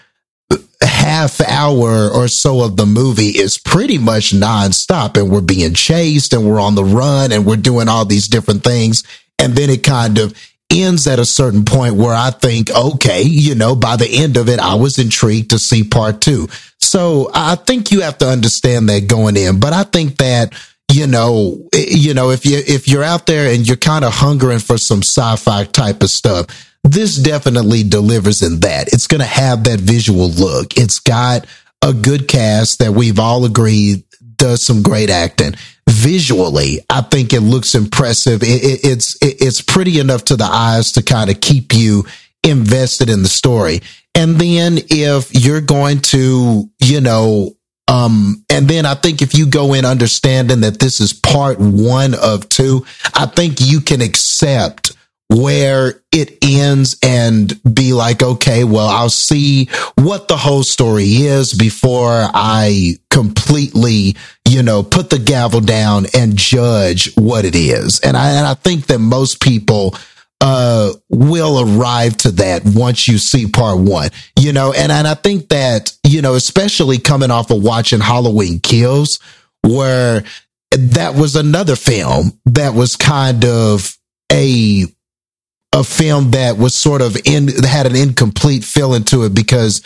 Speaker 2: half hour or so of the movie is pretty much nonstop and we're being chased and we're on the run and we're doing all these different things. And then it kind of ends at a certain point where I think, okay, you know, by the end of it, I was intrigued to see part two. So I think you have to understand that going in, but I think that, you know, eh, you know, if you, if you're out there and you're kind of hungering for some sci-fi type of stuff, this definitely delivers in that. It's going to have that visual look. It's got a good cast that we've all agreed does some great acting. Visually, I think it looks impressive. It, it, it's it, it's pretty enough to the eyes to kind of keep you invested in the story. And then if you're going to, you know, um, and then I think if you go in understanding that this is part one of two, I think you can accept where it ends and be like, okay, well, I'll see what the whole story is before I completely, you know, put the gavel down and judge what it is. And I, and I think that most people, uh, will arrive to that once you see part one, you know, and, and I think that, you know, especially coming off of watching Halloween Kills, where that was another film that was kind of a a film that was sort of in had an incomplete feeling to it because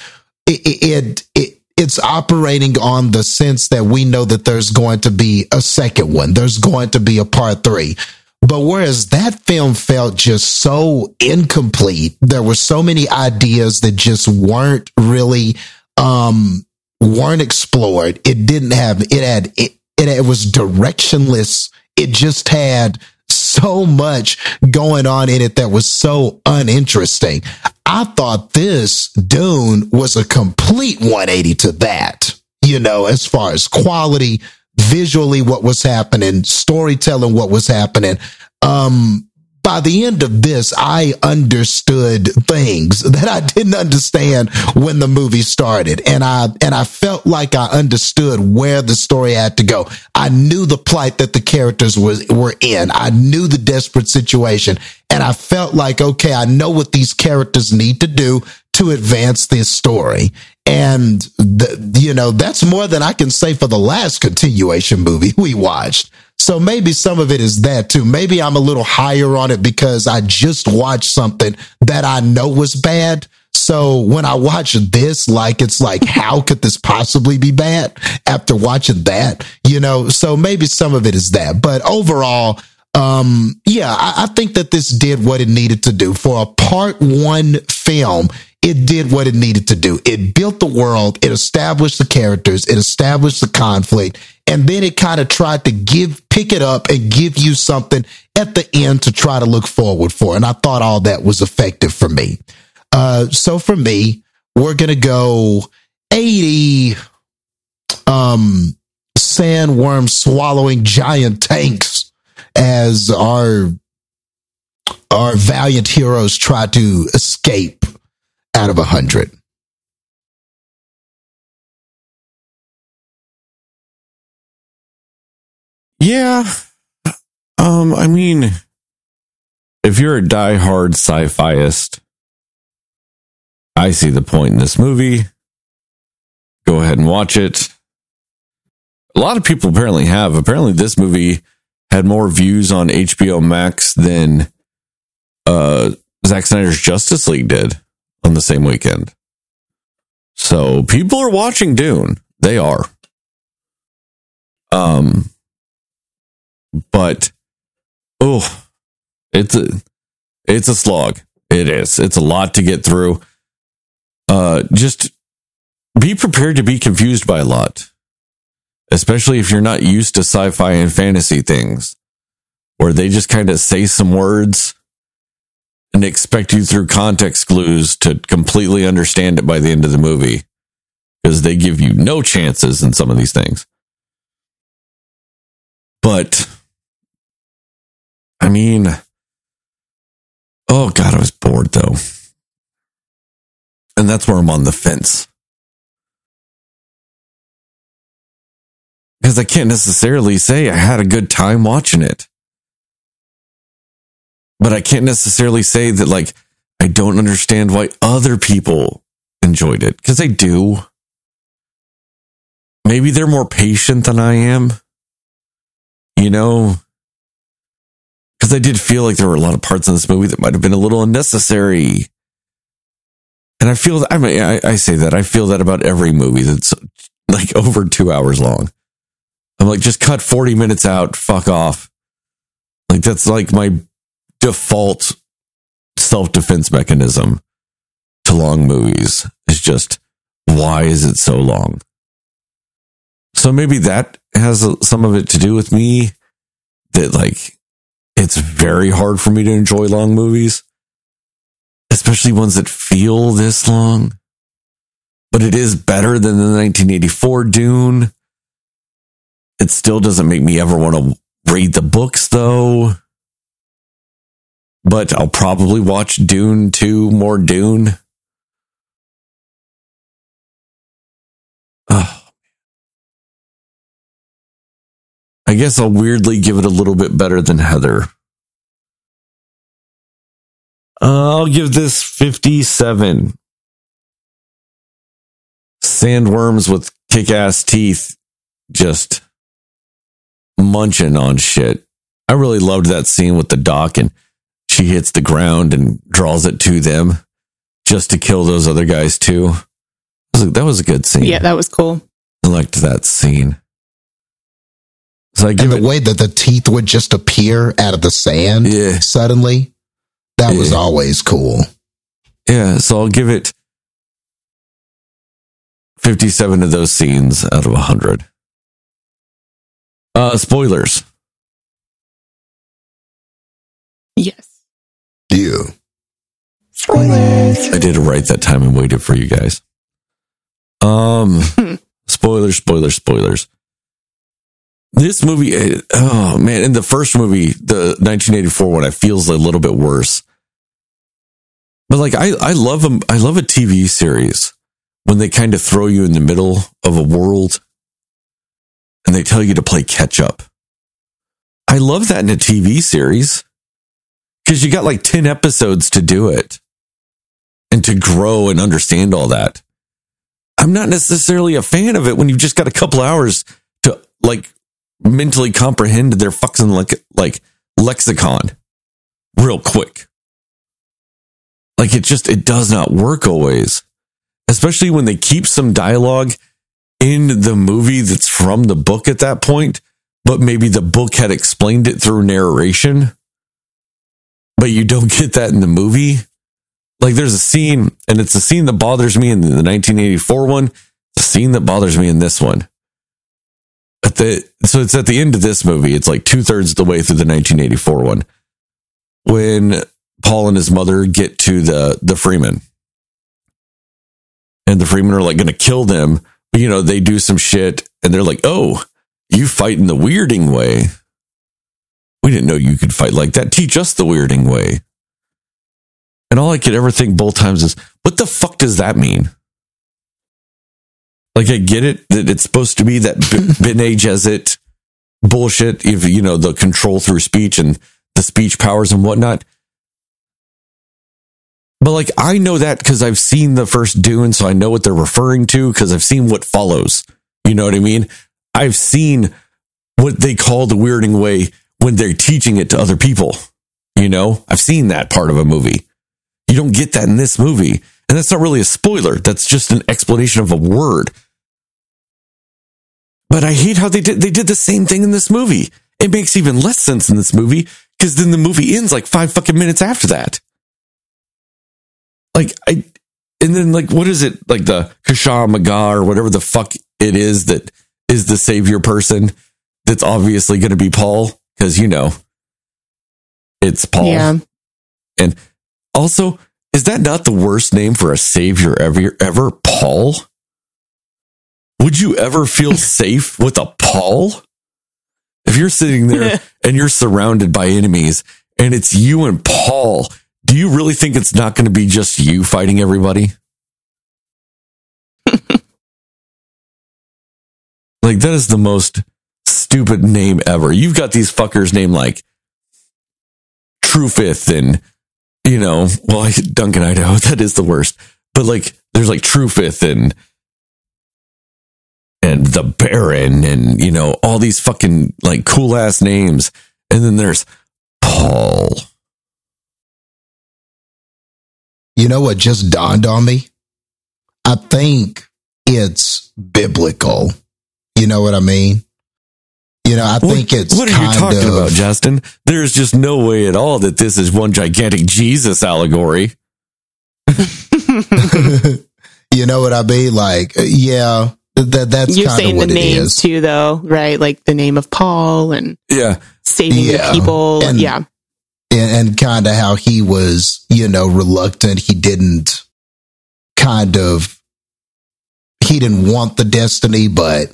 Speaker 2: it, it, it it's operating on the sense that we know that there's going to be a second one. There's going to be a part three. But whereas that film felt just so incomplete, there were so many ideas that just weren't really, um, weren't explored. It didn't have, it had, it, it, it was directionless. It just had so much going on in it that was so uninteresting. I thought this Dune was a complete 180 to that, you know, as far as quality, visually, what was happening, storytelling, what was happening. Um, by the end of this, I understood things that I didn't understand when the movie started. And I, and I felt like I understood where the story had to go. I knew the plight that the characters was, were in. I knew the desperate situation. And I felt like, okay, I know what these characters need to do to advance this story. And the, you know, that's more than I can say for the last continuation movie we watched. So maybe some of it is that too. Maybe I'm a little higher on it because I just watched something that I know was bad. So when I watch this, like, it's like, how could this possibly be bad after watching that? You know, so maybe some of it is that, but overall, um, yeah, I, I think that this did what it needed to do for a part one film it did what it needed to do. It built the world, it established the characters, it established the conflict, and then it kind of tried to give, pick it up and give you something at the end to try to look forward for. And I thought all that was effective for me. Uh, so for me, we're going to go 80, um, sandworm swallowing giant tanks as our, our valiant heroes try to escape out of a hundred.
Speaker 1: Yeah. Um, I mean, if you're a diehard sci-fiist, I see the point in this movie. Go ahead and watch it. A lot of people apparently have. Apparently, this movie had more views on HBO Max than uh, Zack Snyder's Justice League did on the same weekend. So people are watching Dune. They are. Um, but oh, it's a it's a slog. It is. It's a lot to get through. Uh, just be prepared to be confused by a lot, especially if you're not used to sci-fi and fantasy things, where they just kind of say some words and expect you through context clues to completely understand it by the end of the movie because they give you no chances in some of these things. But I mean, oh God, I was bored though. And that's where I'm on the fence. Because I can't necessarily say I had a good time watching it. But I can't necessarily say that, like, I don't understand why other people enjoyed it. Because they do. maybe they're more patient than I am. You know, I did feel like there were a lot of parts in this movie that might have been a little unnecessary. And I feel I mean, I, I say that, I feel that about every movie that's like over two hours long. I'm like, just cut 40 minutes out, fuck off. Like, that's like my default self defense mechanism to long movies is just, why is it so long? So maybe that has some of it to do with me that like it's very hard for me to enjoy long movies, especially ones that feel this long. But it is better than the 1984 Dune. It still doesn't make me ever want to read the books though. But I'll probably watch Dune 2 more Dune. Oh. I guess I'll weirdly give it a little bit better than Heather. Uh, I'll give this 57. Sandworms with kick ass teeth just munching on shit. I really loved that scene with the doc and she hits the ground and draws it to them just to kill those other guys too. That was a, that was a good scene.
Speaker 3: Yeah, that was cool.
Speaker 1: I liked that scene. So I
Speaker 2: and the
Speaker 1: it,
Speaker 2: way that the teeth would just appear out of the sand
Speaker 1: Yeah.
Speaker 2: suddenly, that was always cool.
Speaker 1: yeah, so I'll give it 57 of those scenes out of 100. Uh, spoilers.
Speaker 3: Yes.
Speaker 2: Yeah.
Speaker 1: I did it right that time and waited for you guys. Um, spoilers, spoilers, spoilers. This movie, eh, oh man, in the first movie, the 1984 one, I feels a little bit worse. But like, I, I love them. I love a TV series when they kind of throw you in the middle of a world and they tell you to play catch up. I love that in a TV series because you got like 10 episodes to do it and to grow and understand all that. I'm not necessarily a fan of it when you've just got a couple hours to like mentally comprehend their fucking like like lexicon real quick. Like it just it does not work always. Especially when they keep some dialogue in the movie that's from the book at that point, but maybe the book had explained it through narration. But you don't get that in the movie like there's a scene and it's a scene that bothers me in the 1984 one the scene that bothers me in this one at the so it's at the end of this movie. It's like two-thirds of the way through the 1984 one. When paul and his mother get to the the Fremen and the Fremen are like gonna kill them but you know they do some shit and they're like oh you fight in the weirding way. We didn't know you could fight like that. Teach us the weirding way. And all I could ever think both times is, what the fuck does that mean? Like, I get it that it's supposed to be that B- Bene Gesserit bullshit, if you know, the control through speech and the speech powers and whatnot. But like, I know that because I've seen the first Dune, so I know what they're referring to because I've seen what follows. You know what I mean? I've seen what they call the weirding way when they're teaching it to other people. You know, I've seen that part of a movie. You don't get that in this movie. And that's not really a spoiler. That's just an explanation of a word. But I hate how they did they did the same thing in this movie. It makes even less sense in this movie because then the movie ends like five fucking minutes after that. Like I and then like what is it? Like the Kasha Maga or whatever the fuck it is that is the savior person that's obviously gonna be Paul, because you know it's Paul.
Speaker 3: Yeah.
Speaker 1: And also, is that not the worst name for a savior ever? Ever Paul? Would you ever feel safe with a Paul? If you're sitting there and you're surrounded by enemies and it's you and Paul, do you really think it's not going to be just you fighting everybody? like that is the most stupid name ever. You've got these fuckers named like Trufith and you know, well, I, Duncan Idaho, that is the worst. But like, there's like Trufith and and the Baron and, you know, all these fucking like cool ass names. And then there's Paul.
Speaker 2: You know what just dawned on me? I think it's biblical. You know what I mean? You know, I think
Speaker 1: what,
Speaker 2: it's
Speaker 1: what are you talking
Speaker 2: of,
Speaker 1: about, Justin? There's just no way at all that this is one gigantic Jesus allegory.
Speaker 2: you know what I mean? Like, yeah, that that's
Speaker 3: You're saying
Speaker 2: what
Speaker 3: the
Speaker 2: it
Speaker 3: names too, though, right? Like the name of Paul and
Speaker 1: Yeah.
Speaker 3: saving
Speaker 2: Yeah.
Speaker 3: the people.
Speaker 2: And-
Speaker 3: yeah.
Speaker 2: and, and kind of how he was, you know, reluctant. He didn't kind of, he didn't want the destiny, but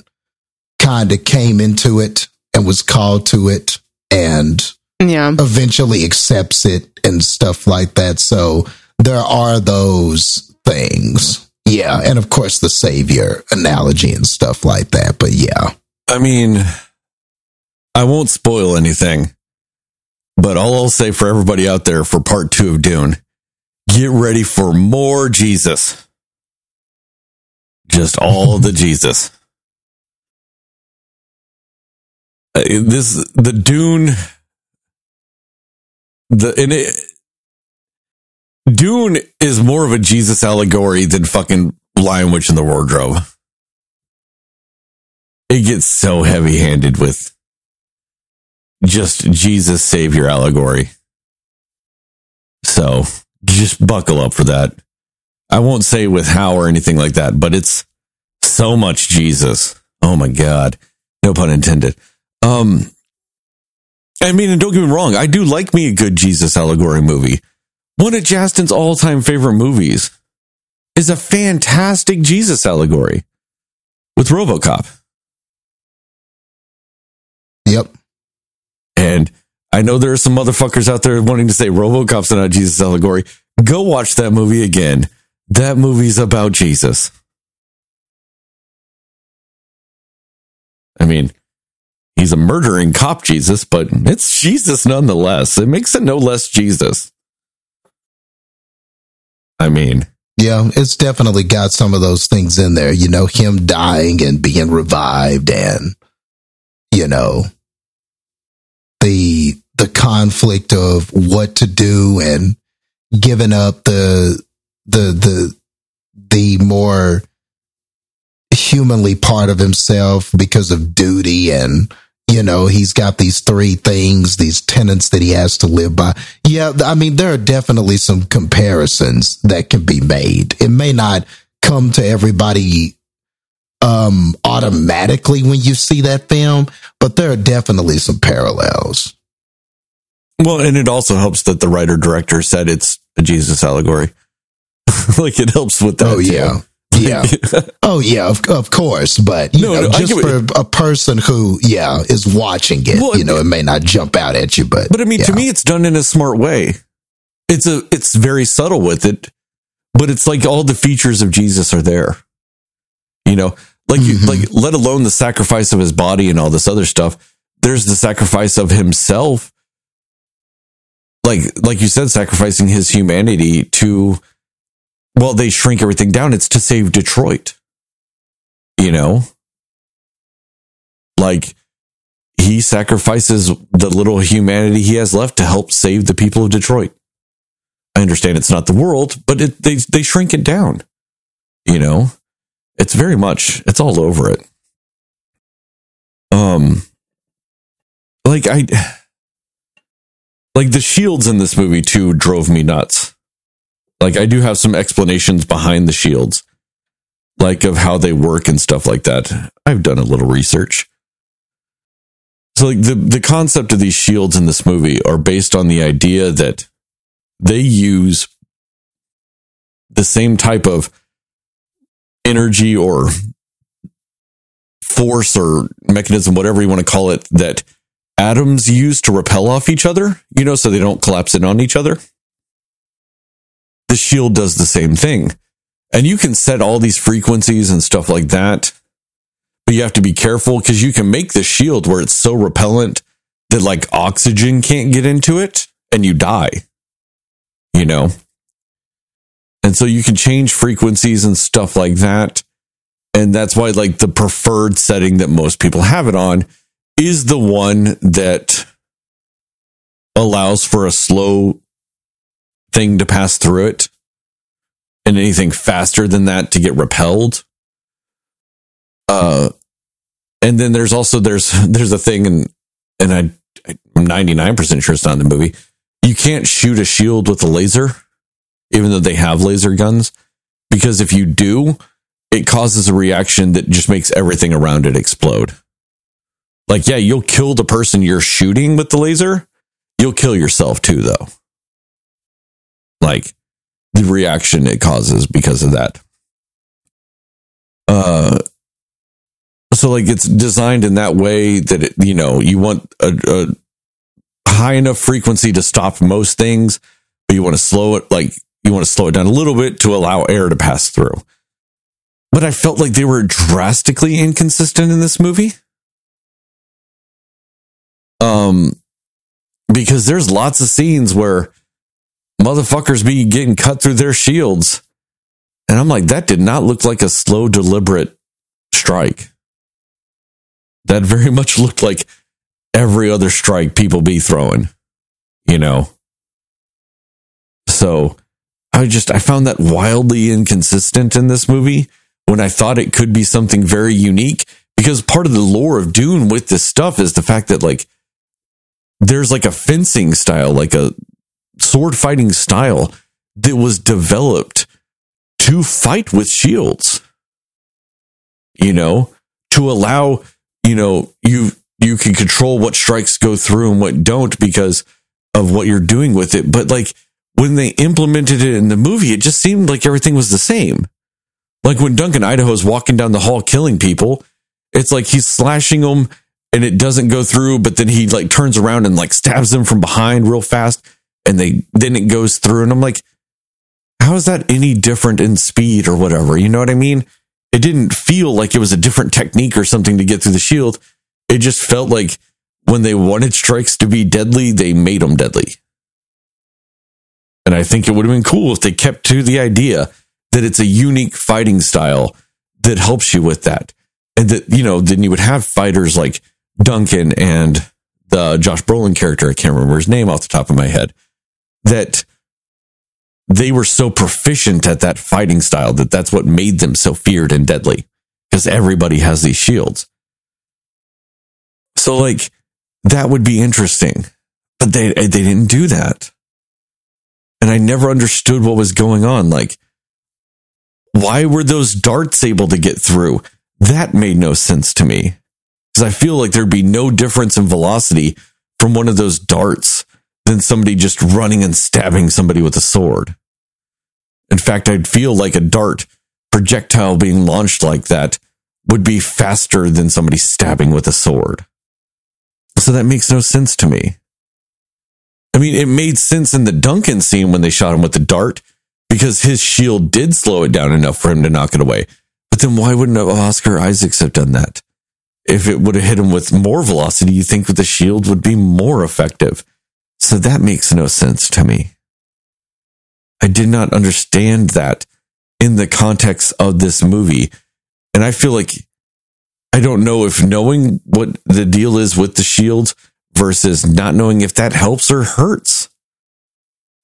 Speaker 2: kind of came into it and was called to it and
Speaker 3: Yeah.
Speaker 2: eventually accepts it and stuff like that. So there are those things. Yeah. And of course, the savior analogy and stuff like that. But yeah.
Speaker 1: I mean, I won't spoil anything, but all I'll say for everybody out there for part two of Dune, get ready for more Jesus. Just all the Jesus. Uh, This, the Dune, the, and it, Dune is more of a Jesus allegory than fucking Lion Witch in the Wardrobe it gets so heavy handed with just Jesus Savior allegory. So just buckle up for that. I won't say with how or anything like that, but it's so much Jesus. Oh my God. No pun intended. Um, I mean, and don't get me wrong, I do like me a good Jesus allegory movie. One of Justin's all time favorite movies is a fantastic Jesus allegory with Robocop.
Speaker 2: Yep.
Speaker 1: And I know there are some motherfuckers out there wanting to say Robocop's not a Jesus allegory. Go watch that movie again. That movie's about Jesus. I mean, he's a murdering cop Jesus, but it's Jesus nonetheless. It makes it no less Jesus. I mean,
Speaker 2: Yeah, it's definitely got some of those things in there. You know, him dying and being revived and you know the the conflict of what to do and giving up the the the the more humanly part of himself because of duty and you know he's got these three things these tenets that he has to live by yeah i mean there are definitely some comparisons that can be made it may not come to everybody um automatically when you see that film but there are definitely some parallels
Speaker 1: well, and it also helps that the writer director said it's a Jesus allegory. like it helps with that.
Speaker 2: oh
Speaker 1: too.
Speaker 2: yeah yeah oh yeah of, of course but you
Speaker 1: No,
Speaker 2: know
Speaker 1: no,
Speaker 2: just for a person who yeah is watching it
Speaker 1: Well,
Speaker 2: you know it may not jump out at you but
Speaker 1: But I mean, to me, it's done in a smart way. It's a, it's very subtle with it, but it's like all the features of Jesus are there. You know, like you,
Speaker 2: Mhm.
Speaker 1: like let alone the sacrifice of his body and all this other stuff. There's the sacrifice of himself, like like you said, sacrificing his humanity to. Well, they shrink everything down. It's to save Detroit. You know, like he sacrifices the little humanity he has left to help save the people of Detroit. I understand it's not the world, but it, they they shrink it down. You know, it's very much it's all over it. Um, like I, like the shields in this movie too drove me nuts. Like I do have some explanations behind the shields, like of how they work and stuff like that. I've done a little research. So like the the concept of these shields in this movie are based on the idea that they use the same type of energy or force or mechanism, whatever you want to call it, that atoms use to repel off each other, you know, so they don't collapse in on each other. The shield does the same thing. And you can set all these frequencies and stuff like that but you have to be careful because you can make the shield where it's so repellent that like oxygen can't get into it and you die you know and so you can change frequencies and stuff like that And that's why, like, the preferred setting that most people have it on is the one that allows for a slow thing to pass through it and anything faster than that to get repelled. Uh, and then there's also there's there's a thing and and I I'm 99% sure it's not in the movie. You can't shoot a shield with a laser, even though they have laser guns, because if you do, it causes a reaction that just makes everything around it explode. Like, yeah, you'll kill the person you're shooting with the laser. You'll kill yourself too, though. Like the reaction it causes because of that. Uh, so like it's designed in that way that it, you know you want a, a high enough frequency to stop most things, but you want to slow it like you want to slow it down a little bit to allow air to pass through. But I felt like they were drastically inconsistent in this movie. Um, because there's lots of scenes where motherfuckers be getting cut through their shields. And I'm like, that did not look like a slow, deliberate strike. That very much looked like every other strike people be throwing, you know? So I just, I found that wildly inconsistent in this movie when I thought it could be something very unique because part of the lore of Dune with this stuff is the fact that like there's like a fencing style, like a sword fighting style that was developed to fight with shields. You know, to allow, you know, you you can control what strikes go through and what don't because of what you're doing with it. But like when they implemented it in the movie, it just seemed like everything was the same. Like when Duncan Idaho's walking down the hall killing people, it's like he's slashing them and it doesn't go through, but then he like turns around and like stabs them from behind real fast and they then it goes through and I'm like how is that any different in speed or whatever? You know what I mean? It didn't feel like it was a different technique or something to get through the shield. It just felt like when they wanted strikes to be deadly, they made them deadly. And I think it would have been cool if they kept to the idea that it's a unique fighting style that helps you with that. And that, you know, then you would have fighters like Duncan and the Josh Brolin character. I can't remember his name off the top of my head that they were so proficient at that fighting style that that's what made them so feared and deadly because everybody has these shields. So like that would be interesting, but they they didn't do that. And I never understood what was going on. Like, why were those darts able to get through? That made no sense to me. Because I feel like there'd be no difference in velocity from one of those darts than somebody just running and stabbing somebody with a sword. In fact, I'd feel like a dart projectile being launched like that would be faster than somebody stabbing with a sword. So that makes no sense to me. I mean, it made sense in the Duncan scene when they shot him with the dart because his shield did slow it down enough for him to knock it away. But then why wouldn't Oscar Isaacs have done that? If it would have hit him with more velocity, you think the shield would be more effective. So that makes no sense to me. I did not understand that in the context of this movie. And I feel like I don't know if knowing what the deal is with the shield versus not knowing if that helps or hurts.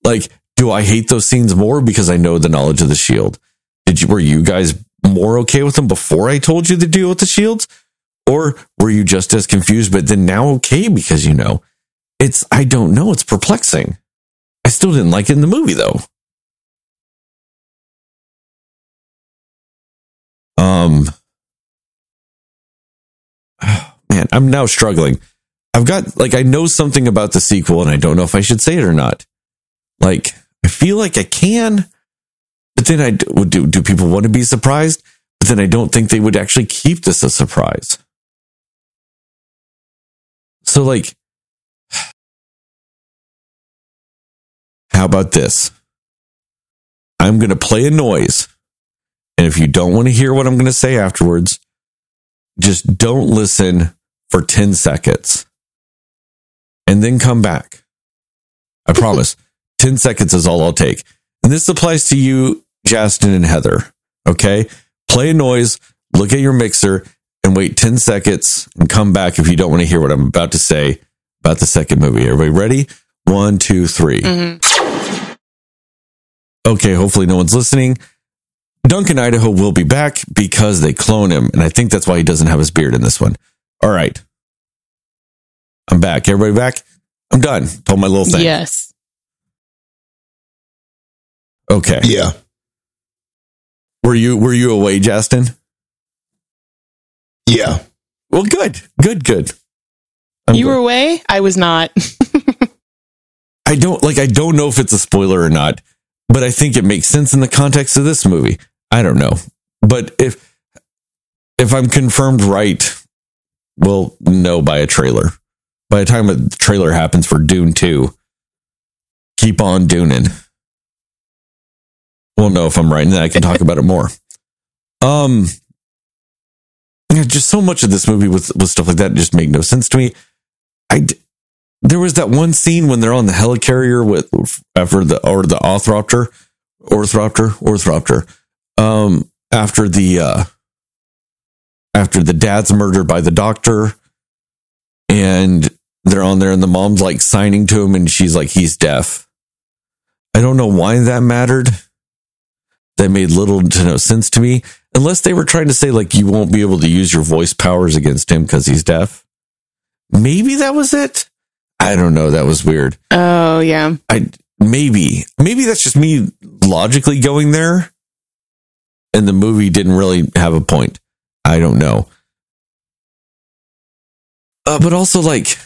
Speaker 1: Like, do I hate those scenes more because I know the knowledge of the shield? Did you, were you guys more okay with them before I told you the deal with the shields? Or were you just as confused, but then now okay because you know? It's, I don't know. It's perplexing. I still didn't like it in the movie though. Um, man, I'm now struggling. I've got, like, I know something about the sequel and I don't know if I should say it or not. Like, I feel like I can, but then I would do, do people want to be surprised? But then I don't think they would actually keep this a surprise. So, like, how about this? I'm going to play a noise. And if you don't want to hear what I'm going to say afterwards, just don't listen for 10 seconds and then come back. I promise 10 seconds is all I'll take. And this applies to you, Justin and Heather. Okay. Play a noise, look at your mixer and wait 10 seconds and come back if you don't want to hear what I'm about to say about the second movie. Everybody ready? One, two, three.
Speaker 3: Mhm.
Speaker 1: Okay, hopefully no one's listening. Duncan Idaho will be back because they clone him, and I think that's why he doesn't have his beard in this one. All right. I'm back. Everybody back? I'm done. Told my little thing.
Speaker 3: Yes.
Speaker 1: Okay.
Speaker 2: Yeah.
Speaker 1: Were you were you away, Justin?
Speaker 2: Yeah.
Speaker 1: Well, good. Good, good. I'm
Speaker 3: you
Speaker 1: glad.
Speaker 3: were away? I was not.
Speaker 1: I don't like I don't know if it's a spoiler or not, but I think it makes sense in the context of this movie. I don't know. But if if I'm confirmed right, we'll know by a trailer. By the time a trailer happens for Dune 2, keep on Duning. We'll know if I'm right and then I can talk about it more. Um just so much of this movie with with stuff like that just made no sense to me. I there was that one scene when they're on the helicarrier with after the or the orthopter, orthopter, orthopter. Um, after the uh, after the dad's murdered by the doctor, and they're on there, and the mom's like signing to him, and she's like, he's deaf. I don't know why that mattered. That made little to no sense to me, unless they were trying to say like you won't be able to use your voice powers against him because he's deaf. Maybe that was it. I don't know. That was weird.
Speaker 3: oh, yeah.
Speaker 1: I maybe maybe that's just me logically going there, and the movie didn't really have a point. I don't know. Uh, but also, like,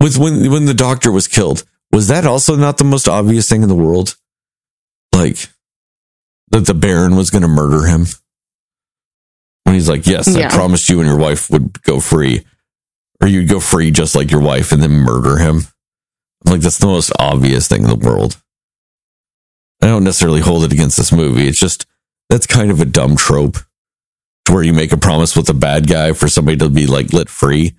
Speaker 1: with when when the doctor was killed, was that also not the most obvious thing in the world? Like that the Baron was going to murder him. When he's like, "Yes, I promised you and your wife would go free, or you'd go free just like your wife, and then murder him." Like, that's the most obvious thing in the world. I don't necessarily hold it against this movie. It's just that's kind of a dumb trope to where you make a promise with a bad guy for somebody to be like lit free.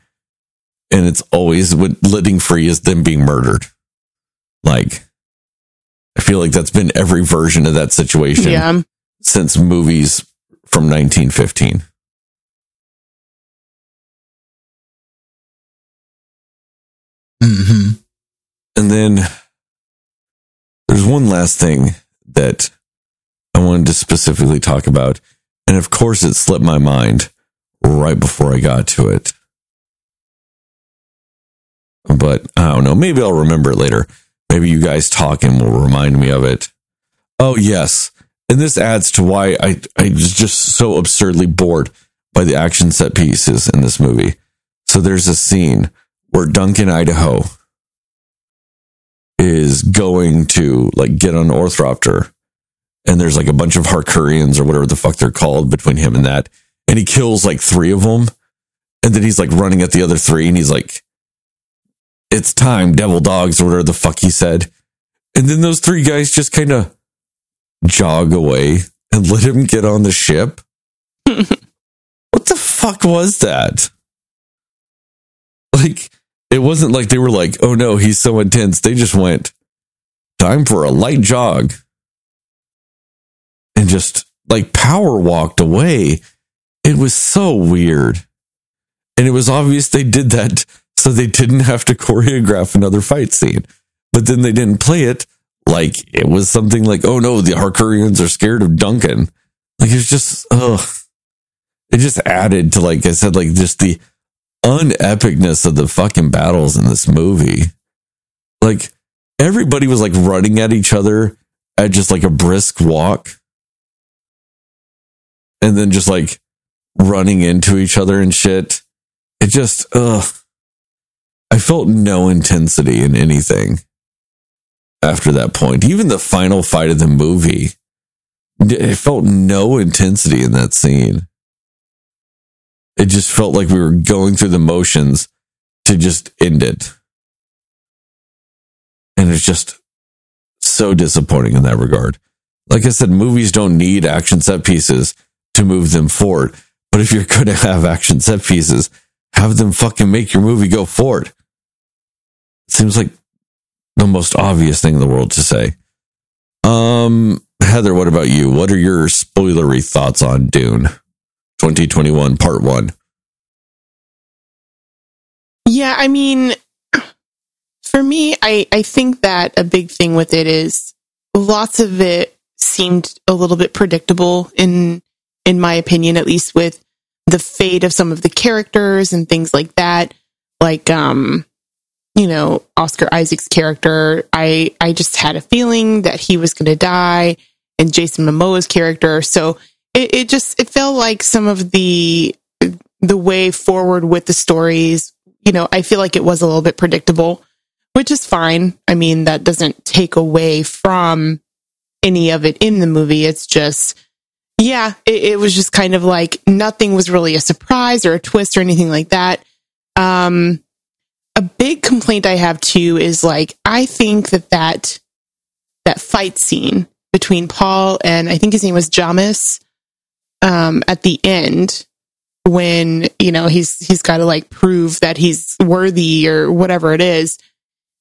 Speaker 1: And it's always when litting free is them being murdered. Like, I feel like that's been every version of that situation
Speaker 3: Yeah.
Speaker 1: since movies from 1915.
Speaker 2: Hmm
Speaker 1: And then there's one last thing that I wanted to specifically talk about. And of course, it slipped my mind right before I got to it. But I don't know. Maybe I'll remember it later. Maybe you guys talking will remind me of it. Oh, yes. And this adds to why I, I was just so absurdly bored by the action set pieces in this movie. So there's a scene where Duncan, Idaho, is going to like get on Orthropter and there's like a bunch of Harkurians or whatever the fuck they're called between him and that. And he kills like three of them. And then he's like running at the other three and he's like, it's time, devil dogs, or whatever the fuck he said. And then those three guys just kind of jog away and let him get on the ship. what the fuck was that? Like, it wasn't like they were like, oh no, he's so intense. They just went, time for a light jog. And just like power walked away. It was so weird. And it was obvious they did that so they didn't have to choreograph another fight scene. But then they didn't play it like it was something like, oh no, the Harkurians are scared of Duncan. Like it's just, ugh. It just added to, like I said, like just the unepicness of the fucking battles in this movie. Like everybody was like running at each other at just like a brisk walk. And then just like running into each other and shit. It just, ugh. I felt no intensity in anything after that point. Even the final fight of the movie, it felt no intensity in that scene. It just felt like we were going through the motions to just end it. And it's just so disappointing in that regard. Like I said, movies don't need action set pieces to move them forward. But if you're going to have action set pieces, have them fucking make your movie go forward. Seems like the most obvious thing in the world to say. Um, Heather, what about you? What are your spoilery thoughts on Dune? 2021 part 1.
Speaker 3: Yeah, I mean, for me, I, I think that a big thing with it is lots of it seemed a little bit predictable in in my opinion, at least with the fate of some of the characters and things like that. Like um, you know, Oscar Isaac's character, I I just had a feeling that he was gonna die, and Jason Momoa's character. So it, it just it felt like some of the the way forward with the stories you know, I feel like it was a little bit predictable, which is fine. I mean, that doesn't take away from any of it in the movie. It's just, yeah, it, it was just kind of like nothing was really a surprise or a twist or anything like that. Um, a big complaint I have too is like, I think that that, that fight scene between Paul and I think his name was Jamis, um, at the end, when you know he's he's got to like prove that he's worthy or whatever it is.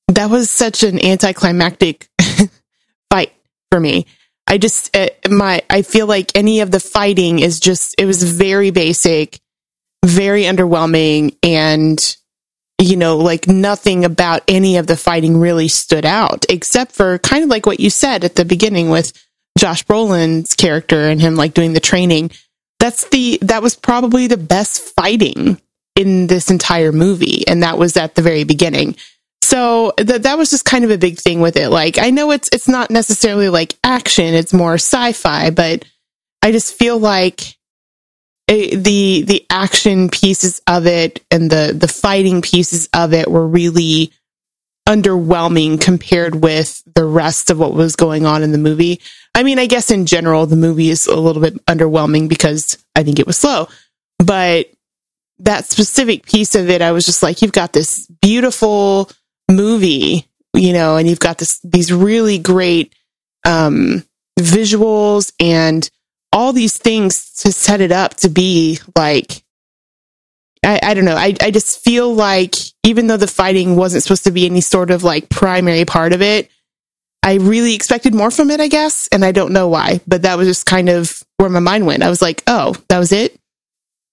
Speaker 3: That was such an anticlimactic fight for me. I just uh, my i feel like any of the fighting is just it was very basic very underwhelming and you know like nothing about any of the fighting really stood out except for kind of like what you said at the beginning with Josh Brolin's character and him like doing the training that's the that was probably the best fighting in this entire movie. And that was at the very beginning. So that that was just kind of a big thing with it. Like i know it's it's not necessarily like action it's more sci-fi but i just feel like it, the the action pieces of it and the the fighting pieces of it were really underwhelming compared with the rest of what was going on in the movie. I mean, I guess in general, the movie is a little bit underwhelming because I think it was slow. But that specific piece of it, I was just like, you've got this beautiful movie, you know, and you've got this, these really great, um, visuals and all these things to set it up to be like I, I don't know. I, I just feel like even though the fighting wasn't supposed to be any sort of like primary part of it, I really expected more from it, I guess. And I don't know why, but that was just kind of where my mind went. I was like, oh, that was it?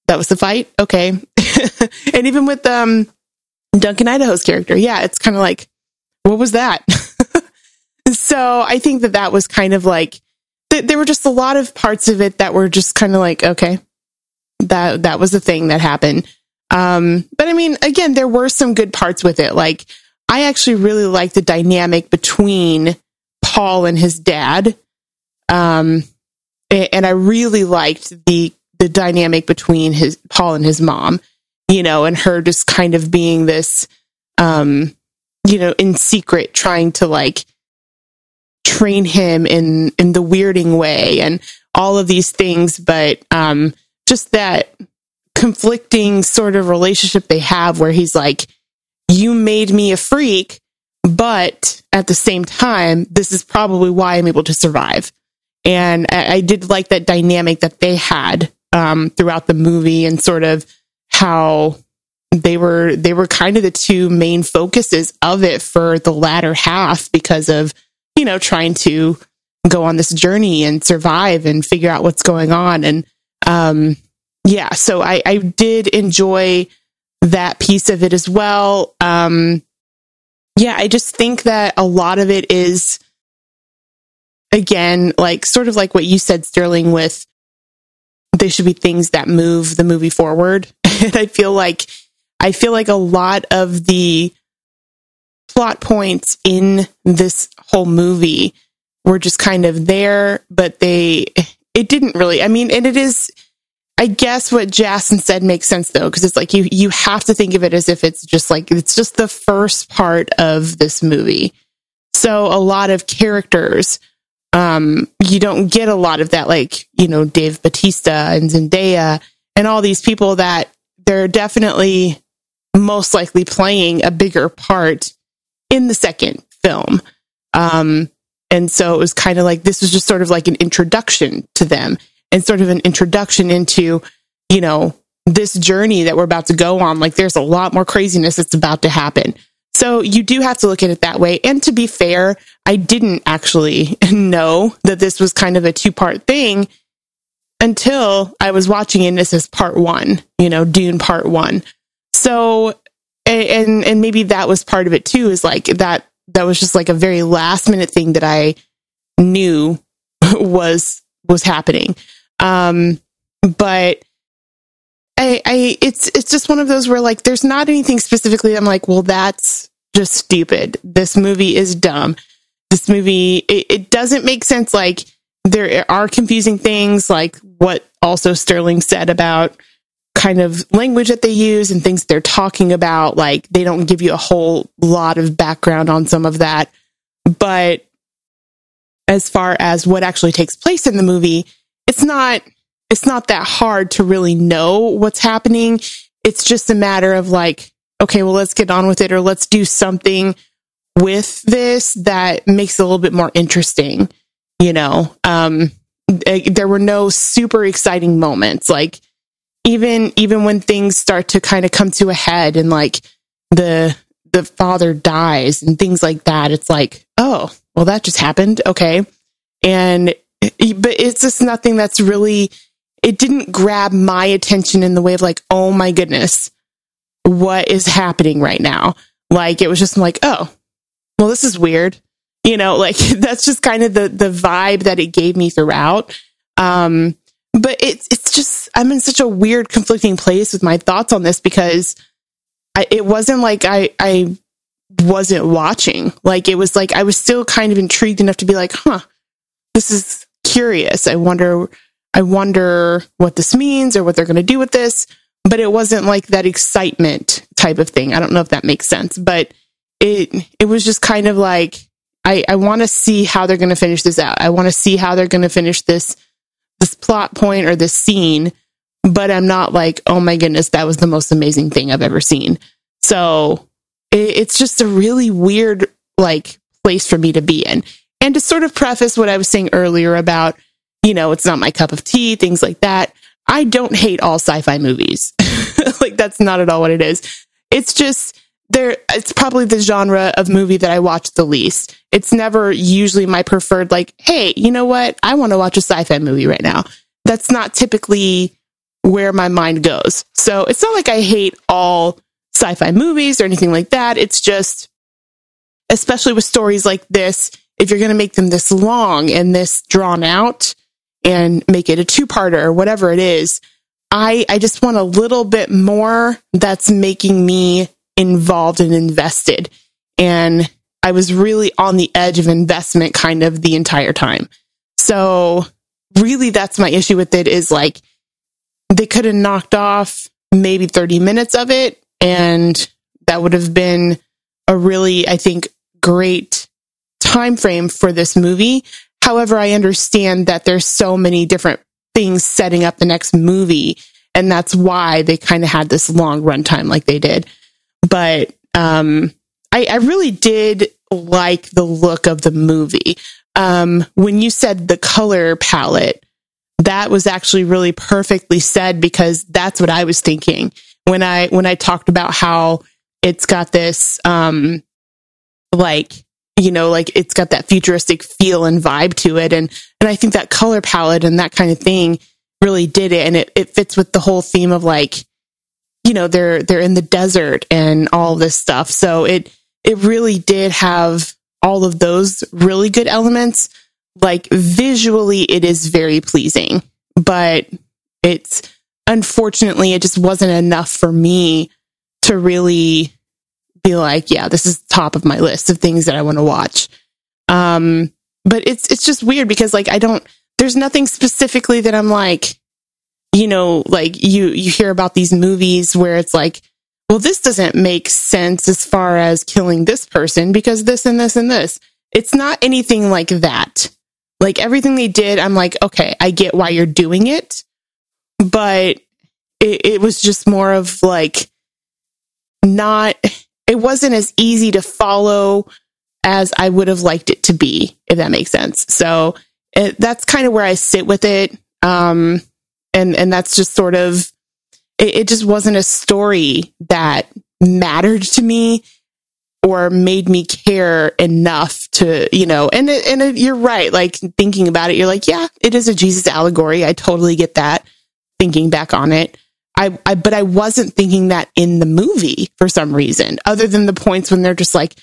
Speaker 3: That was the fight? Okay. and even with um, Duncan Idaho's character, yeah, it's kind of like, what was that? so I think that that was kind of like, th- there were just a lot of parts of it that were just kind of like, okay, that that was the thing that happened. Um, but I mean, again, there were some good parts with it. Like, I actually really like the dynamic between Paul and his dad. Um, and I really liked the the dynamic between his Paul and his mom, you know, and her just kind of being this, um, you know, in secret trying to like train him in in the weirding way and all of these things, but um, just that conflicting sort of relationship they have where he's like, you made me a freak, but at the same time, this is probably why I'm able to survive. And I, I did like that dynamic that they had um, throughout the movie and sort of how they were they were kind of the two main focuses of it for the latter half because of you know trying to go on this journey and survive and figure out what's going on and um yeah, so I, I did enjoy that piece of it as well. Um, yeah, I just think that a lot of it is, again, like sort of like what you said, Sterling, with there should be things that move the movie forward. and I feel like, I feel like a lot of the plot points in this whole movie were just kind of there, but they, it didn't really, I mean, and it is, I guess what Jason said makes sense though, because it's like you you have to think of it as if it's just like it's just the first part of this movie. So a lot of characters, um, you don't get a lot of that, like you know Dave Batista and Zendaya and all these people that they're definitely most likely playing a bigger part in the second film. Um, and so it was kind of like this was just sort of like an introduction to them and sort of an introduction into, you know, this journey that we're about to go on. Like there's a lot more craziness that's about to happen. So you do have to look at it that way. And to be fair, I didn't actually know that this was kind of a two part thing until I was watching and this is part one, you know, Dune part one. So, and, and maybe that was part of it too, is like that, that was just like a very last minute thing that I knew was, was happening. Um, but I, I, it's, it's just one of those where like, there's not anything specifically. I'm like, well, that's just stupid. This movie is dumb. This movie, it, it doesn't make sense. Like, there are confusing things like what also Sterling said about kind of language that they use and things they're talking about. Like they don't give you a whole lot of background on some of that. But as far as what actually takes place in the movie, it's not it's not that hard to really know what's happening. It's just a matter of like, okay, well let's get on with it or let's do something with this that makes it a little bit more interesting you know? Um eh, there were no super exciting moments. Like even even when things start to kind of come to a head and like the the father dies and things like that it's like oh well that just happened. Okay. And but it's just nothing that's really it didn't grab my attention in the way of like oh my goodness what is happening right now? Like it was just like oh well this is weird. You know like that's just kind of the the vibe that it gave me throughout. Um but it's it's just i'm in such a weird conflicting place with my thoughts on this because I, it wasn't like i i wasn't watching. Like it was like i was still kind of intrigued enough to be like huh this is curious i wonder i wonder what this means or what they're going to do with this but it wasn't like that excitement type of thing i don't know if that makes sense but it it was just kind of like I, I want to see how they're going to finish this out. I want to see how they're going to finish this this plot point or this scene, but I'm not like, oh my goodness, that was the most amazing thing I've ever seen. So it, it's just a really weird like place for me to be in. And to sort of preface what I was saying earlier about, you know, it's not my cup of tea, things like that. I don't hate all sci-fi movies. like that's not at all what it is. It's just there it's probably the genre of movie that I watch the least. It's never usually my preferred like, hey, you know what? I want to watch a sci-fi movie right now. That's not typically where my mind goes. So it's not like I hate all sci-fi movies or anything like that. It's just especially with stories like this, if you're going to make them this long and this drawn out and make it a two-parter or whatever it is, I I just want a little bit more that's making me involved and invested. And I was really on the edge of investment kind of the entire time. So really that's my issue with it is like they could have knocked off maybe 30 minutes of it and that would have been a really I think great time frame for this movie. However, I understand that there's so many different things setting up the next movie and that's why they kind of had this long runtime like they did but um, I, I, really did like the look of the movie. Um, when you said the color palette, that was actually really perfectly said because that's what I was thinking when I when I talked about how it's got this um, like you know like it's got that futuristic feel and vibe to it. And and I think that color palette and that kind of thing really did it. And it, it fits with the whole theme of like you know they're they're in the desert and all this stuff. So it it really did have all of those really good elements. Like visually it is very pleasing but it's unfortunately it just wasn't enough for me to really be like yeah this is top of my list of things that i want to watch um but it's it's just weird because like i don't there's nothing specifically that i'm like you know, like you, you hear about these movies where it's like, well, this doesn't make sense as far as killing this person because this and this and this. It's not anything like that. Like everything they did, I'm like, okay, I get why you're doing it, but it, it was just more of like not, it wasn't as easy to follow as I would have liked it to be, if that makes sense. So it, that's kind of where I sit with it. Um, and and that's just sort of it, it just wasn't a story that mattered to me or made me care enough to, you know, and it, and it, you're right. Like thinking about it, you're like, yeah, it is a Jesus allegory. I totally get that. Thinking back on it, I, I but I wasn't thinking that in the movie for some reason, other than the points when they're just like,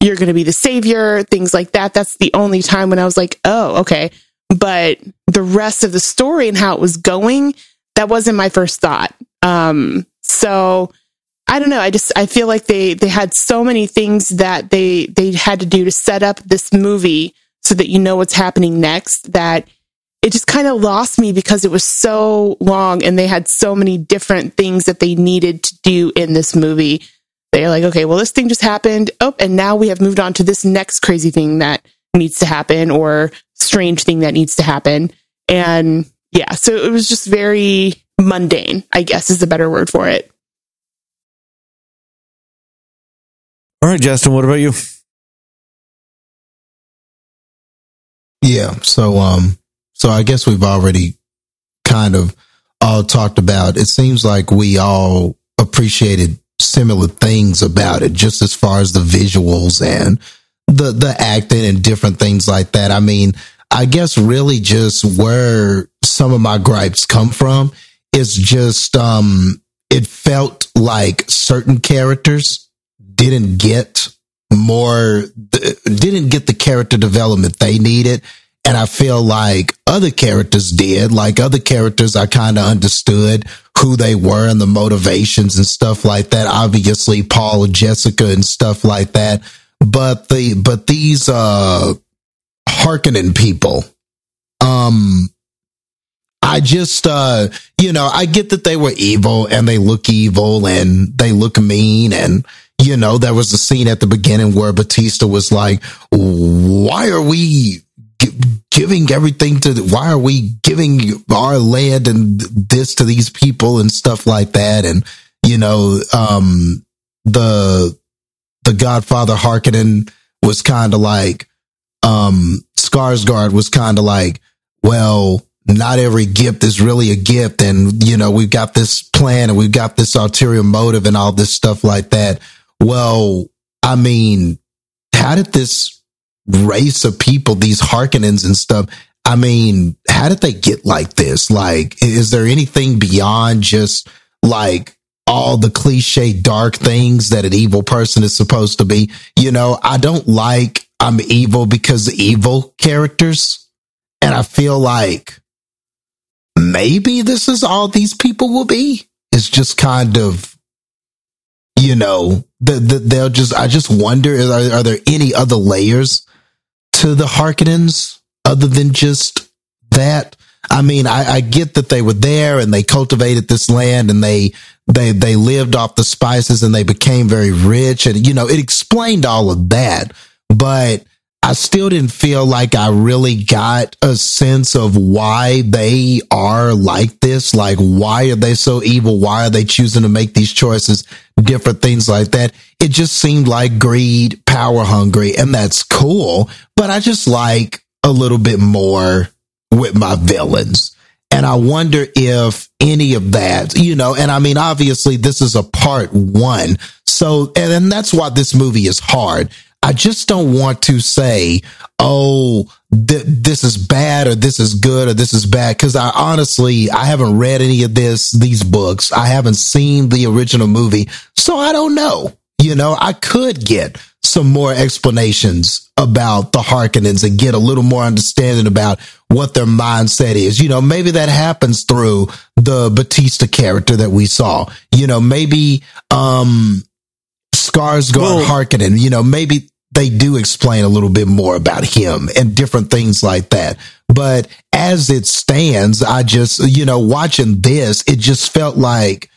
Speaker 3: you're going to be the savior, things like that. That's the only time when I was like, oh, okay. But the rest of the story and how it was going, that wasn't my first thought. Um, so I don't know. I just I feel like they they had so many things that they they had to do to set up this movie so that you know what's happening next that it just kind of lost me because it was so long and they had so many different things that they needed to do in this movie. They're like, okay, well, this thing just happened. Oh, and now we have moved on to this next crazy thing that needs to happen or strange thing that needs to happen. And yeah, so it was just very mundane, I guess is a better word for it.
Speaker 1: All right, Justin, what about you?
Speaker 2: Yeah. So, um, so I guess we've already kind of all talked about. It seems like we all appreciated similar things about it, just as far as the visuals and the the acting and different things like that. I mean, I guess really just where some of my gripes come from is just um it felt like certain characters didn't get more didn't get the character development they needed and I feel like other characters did. Like other characters, I kind of understood who they were and the motivations and stuff like that. Obviously, Paul and Jessica and stuff like that. But the but these uh Harkonnen people, um, I just uh you know I get that they were evil and they look evil and they look mean and you know there was a scene at the beginning where Batista was like, "Why are we?" Giving everything to why are we giving our land and this to these people and stuff like that? And you know um the the godfather Harkonnen was kind of like um Skarsgård was kind of like well not every gift is really a gift. And you know we've got this plan and we've got this ulterior motive and all this stuff like that. Well i mean how did this race of people, these Harkonnens and stuff. I mean, how did they get like this? Like, is there anything beyond just like all the cliche dark things that an evil person is supposed to be? You know, I don't like I'm evil because evil characters. And I feel like maybe this is all these people will be. It's just kind of, you know, the, the, they'll just, I just wonder, are, are there any other layers to the Harkonnens other than just that? I mean, I, I, get that they were there and they cultivated this land and they they they lived off the spices and they became very rich and you know it explained all of that, but I still didn't feel like I really got a sense of why they are like this. Like, why are they so evil? Why are they choosing to make these choices? Different things like that. It just seemed like greed, power hungry, and that's cool. But I just like a little bit more with my villains. And I wonder if any of that, you know, and I mean, obviously this is a part one. So, and, and that's why this movie is hard I just don't want to say, oh, th- this is bad or this is good or this is bad. Cause I honestly, I haven't read any of this, these books. I haven't seen the original movie. So I don't know. You know, I could get some more explanations about the Harkonnens and get a little more understanding about what their mindset is. You know, maybe that happens through the Batista character that we saw. You know, maybe, um, Skarsgård well, Harkonnen, you know, maybe they do explain a little bit more about him and different things like that. But as it stands, I just, you know, watching this, it just felt like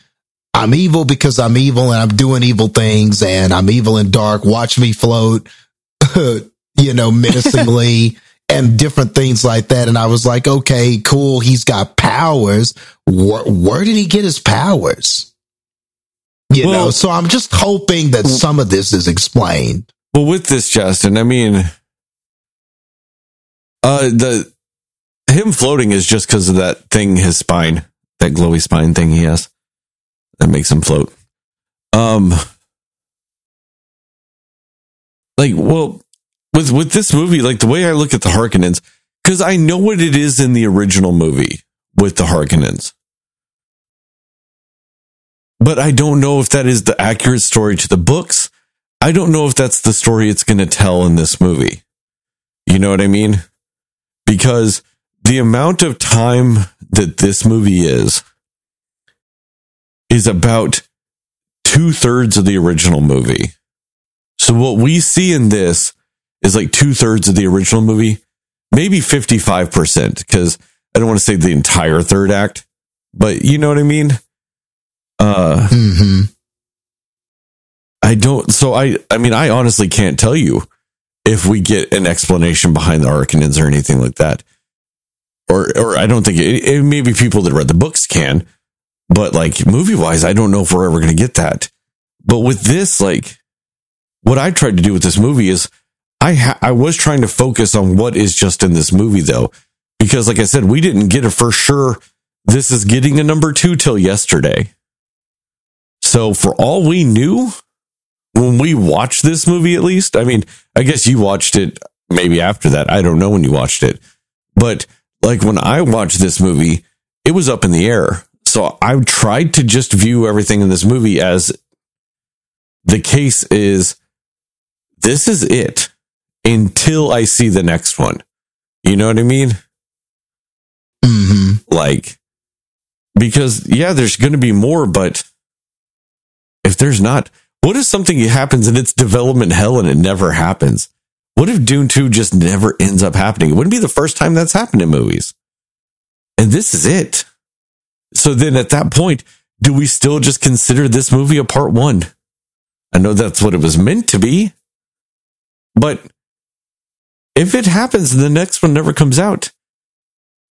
Speaker 2: I'm evil because I'm evil and I'm doing evil things and I'm evil and dark. Watch me float, you know, menacingly and different things like that. And I was like, okay, cool. He's got powers. Where, where did he get his powers? You well, know, so I'm just hoping that some of this is explained.
Speaker 1: Well, with this, Justin, I mean, uh, the him floating is just because of that thing, his spine, that glowy spine thing he has that makes him float. Um, like, well, with with this movie, like the way I look at the Harkonnens, because I know what it is in the original movie with the Harkonnens. But I don't know if that is the accurate story to the books. I don't know if that's the story it's going to tell in this movie. You know what I mean? Because the amount of time that this movie is, is about two thirds of the original movie. So what we see in this is like two thirds of the original movie, maybe 55%, because I don't want to say the entire third act, but you know what I mean? Uh,
Speaker 2: hmm
Speaker 1: I don't, so I, I mean, I honestly can't tell you if we get an explanation behind the Harkonnens or anything like that. Or, or I don't think it, it maybe people that read the books can, but like movie wise, I don't know if we're ever going to get that. But with this, like, what I tried to do with this movie is I ha- I was trying to focus on what is just in this movie though, because like I said, we didn't get a for sure. This is getting a number two till yesterday. So for all we knew, when we watched this movie, at least, I mean, I guess you watched it maybe after that. I don't know when you watched it, but like when I watched this movie, it was up in the air. So I tried to just view everything in this movie as the case is this is it until I see the next one. You know what I mean?
Speaker 2: hmm
Speaker 1: Like, because yeah, there's going to be more, but if there's not, what if something happens and its development hell and it never happens? What if Dune 2 just never ends up happening? It wouldn't be the first time that's happened in movies. And this is it. So then at that point, do we still just consider this movie a part one? I know that's what it was meant to be. But if it happens and the next one never comes out,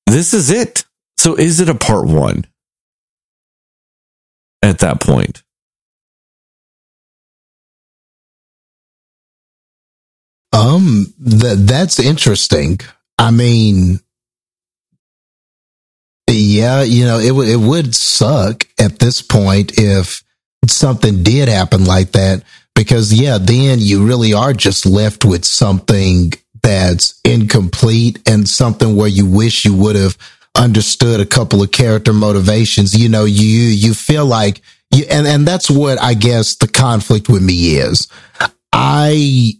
Speaker 1: this is it. So is it a part one at that point?
Speaker 2: Um, that that's interesting. I mean, yeah, you know, it would it would suck at this point if something did happen like that because yeah, then you really are just left with something that's incomplete and something where you wish you would have understood a couple of character motivations. You know, you you feel like you, and and that's what I guess the conflict with me is. I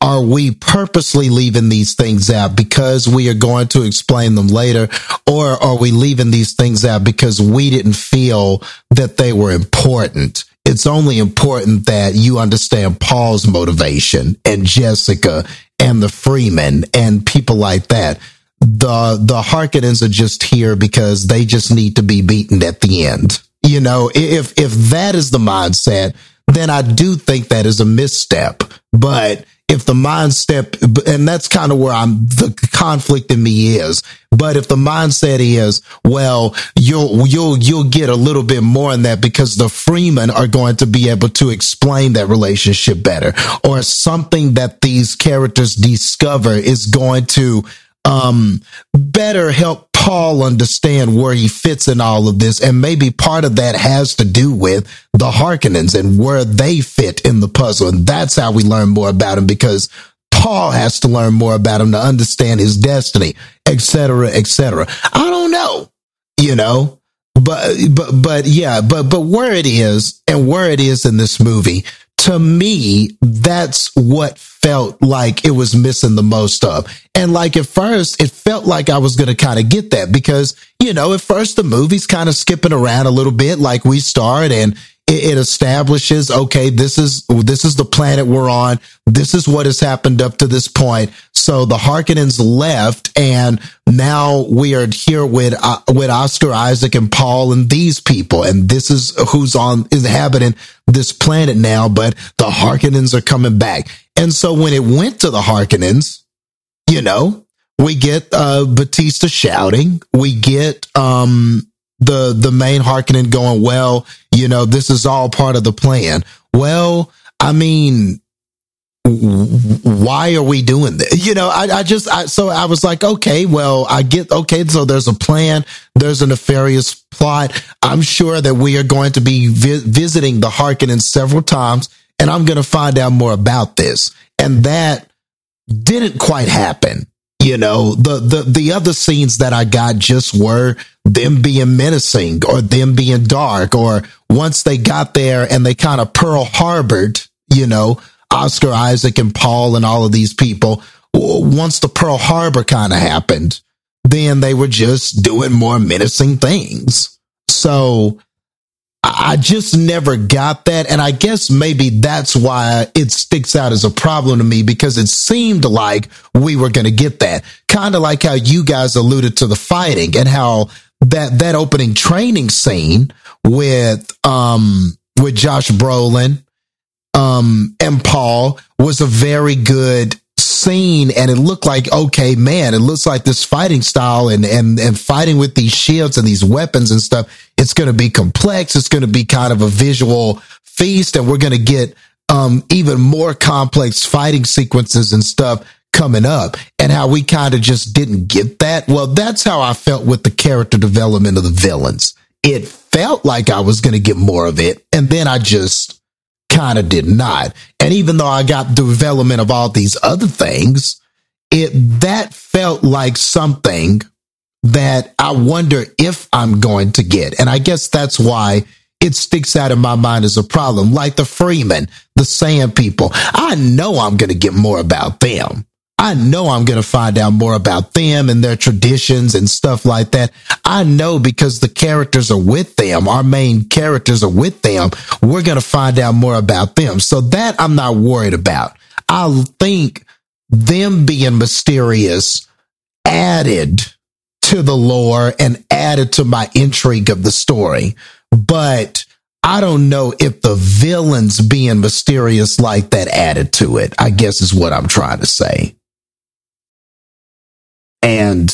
Speaker 2: are we purposely leaving these things out because we are going to explain them later? Or are we leaving these things out because we didn't feel that they were important? It's only important that you understand Paul's motivation and Jessica and the Fremen and people like that. The the Harkonnens are just here because they just need to be beaten at the end. You know if if that is the mindset then I do think that is a misstep. But if the mindset, and that's kind of where I'm, the conflict in me is. But if the mindset is, well, you'll, you'll, you'll get a little bit more in that because the Fremen are going to be able to explain that relationship better or something that these characters discover is going to, um, better help Paul understand where he fits in all of this. And maybe part of that has to do with the Harkonnens and where they fit in the puzzle. And that's how we learn more about him because Paul has to learn more about him to understand his destiny, etc., etc. I don't know, you know, but, but, but yeah, but, but where it is and where it is in this movie, to me, that's what felt like it was missing the most of. And like at first, it felt like I was going to kind of get that because, you know, at first the movie's kind of skipping around a little bit like we start and it, establishes, okay, this is, this is the planet we're on. This is what has happened up to this point. So the Harkonnens left and now we are here with, uh, with Oscar Isaac and Paul and these people. And this is who's on, inhabiting this planet now, but the Harkonnens are coming back. And so when it went to the Harkonnens, you know, we get uh Batista shouting, we get um the the main Harkonnen going, well, you know, this is all part of the plan. Well, I mean, why are we doing this? You know, I, I just, I, so I was like, okay, well, I get, okay, so there's a plan, there's a nefarious plot. I'm sure that we are going to be vi- visiting the Harkonnen several times, and I'm going to find out more about this. And that didn't quite happen. You know, the, the, the other scenes that I got just were them being menacing or them being dark or once they got there and they kind of Pearl Harbored, you know, Oscar Isaac and Paul and all of these people. Once the Pearl Harbor kind of happened, then they were just doing more menacing things. So I just never got that. And I guess maybe that's why it sticks out as a problem to me because it seemed like we were going to get that. Kind of like how you guys alluded to the fighting and how that, that opening training scene with, um, with Josh Brolin, um, and Paul was a very good scene and it looked like okay man it looks like this fighting style and and and fighting with these shields and these weapons and stuff it's going to be complex it's going to be kind of a visual feast and we're going to get um even more complex fighting sequences and stuff coming up and how we kind of just didn't get that well that's how i felt with the character development of the villains it felt like i was going to get more of it and then i just kind of did not. And even though I got development of all these other things, it that felt like something that I wonder if I'm going to get. And I guess that's why it sticks out in my mind as a problem. Like the Fremen, the Sand people. I know I'm going to get more about them. I know I'm going to find out more about them and their traditions and stuff like that. I know because the characters are with them. Our main characters are with them. We're going to find out more about them. So that I'm not worried about. I think them being mysterious added to the lore and added to my intrigue of the story. But I don't know if the villains being mysterious like that added to it, I guess is what I'm trying to say. And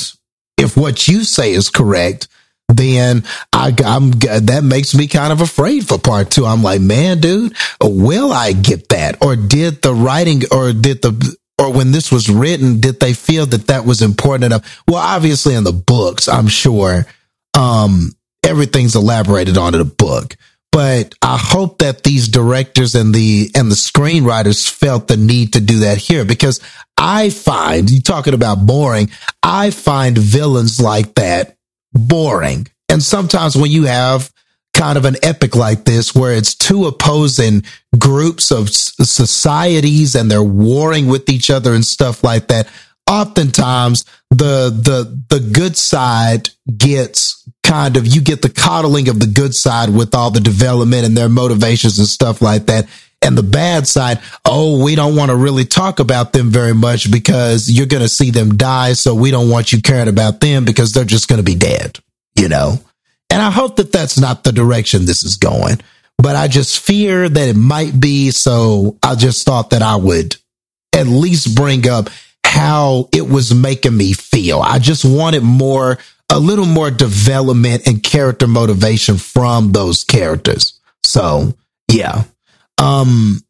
Speaker 2: if what you say is correct, then I, am that makes me kind of afraid for part two. I'm like, man, dude, will I get that? Or did the writing, or did the, or when this was written, did they feel that that was important enough? Well, obviously in the books, I'm sure, um, everything's elaborated on in the book but I hope that these directors and the and the screenwriters felt the need to do that here because I find you talking about boring, I find villains like that boring. And sometimes when you have kind of an epic like this where it's two opposing groups of societies and they're warring with each other and stuff like that, oftentimes the the the good side gets kind of you get the coddling of the good side with all the development and their motivations and stuff like that. And the bad side oh we don't want to really talk about them very much because you're going to see them die so we don't want you caring about them because they're just going to be dead you know and i hope that that's not the direction this is going but i just fear that it might be so i just thought that i would at least bring up how it was making me feel. I just wanted more, a little more development and character motivation from those characters. So yeah. Um,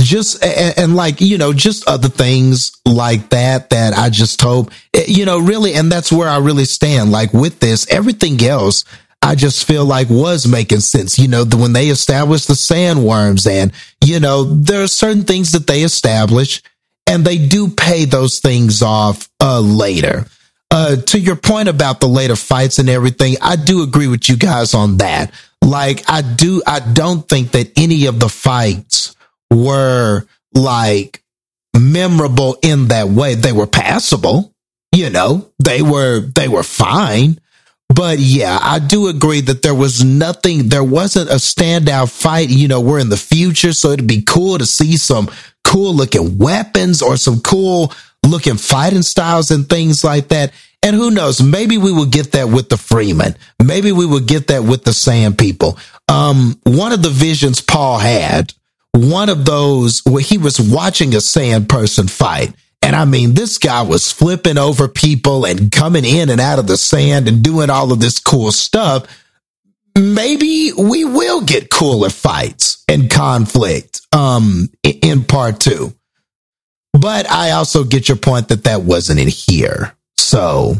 Speaker 2: just and, and, like you know just other things like that that i just hope eh, you know really and that's where i really stand like with this everything else i just feel like was making sense you know the, when they established the sandworms and you know there are certain things that they establish and they do pay those things off uh, later. Uh, to your point about the later fights and everything, I do agree with you guys on that. Like, I do, I don't think that any of the fights were like memorable in that way. They were passable, you know, they were, they were fine. But yeah, I do agree that there was nothing, there wasn't a standout fight. You know, we're in the future, so it'd be cool to see some cool looking weapons or some cool looking fighting styles and things like that. And who knows, maybe we will get that with the Fremen. Maybe we will get that with the Sand people. Um, one of the visions Paul had, one of those where he was watching a sand person fight. And I mean, this guy was flipping over people and coming in and out of the sand and doing all of this cool stuff. Maybe we will get cooler fights and conflict um in part 2 but i also get your point that that wasn't in here. So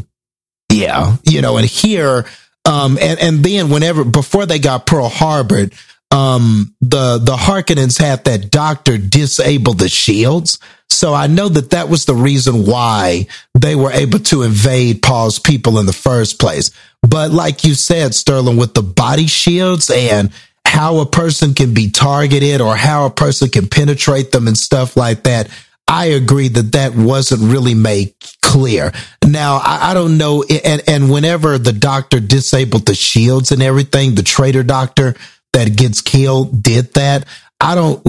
Speaker 2: yeah you know and here um and and then whenever before they got pearl harbor um, the, the Harkonnens had that doctor disable the shields. So I know that that was the reason why they were able to invade Paul's people in the first place. But like you said, Sterling, with the body shields and how a person can be targeted or how a person can penetrate them and stuff like that, I agree that that wasn't really made clear. Now, I, I, don't know. And, and whenever the doctor disabled the shields and everything, the traitor doctor that gets killed did that. I don't,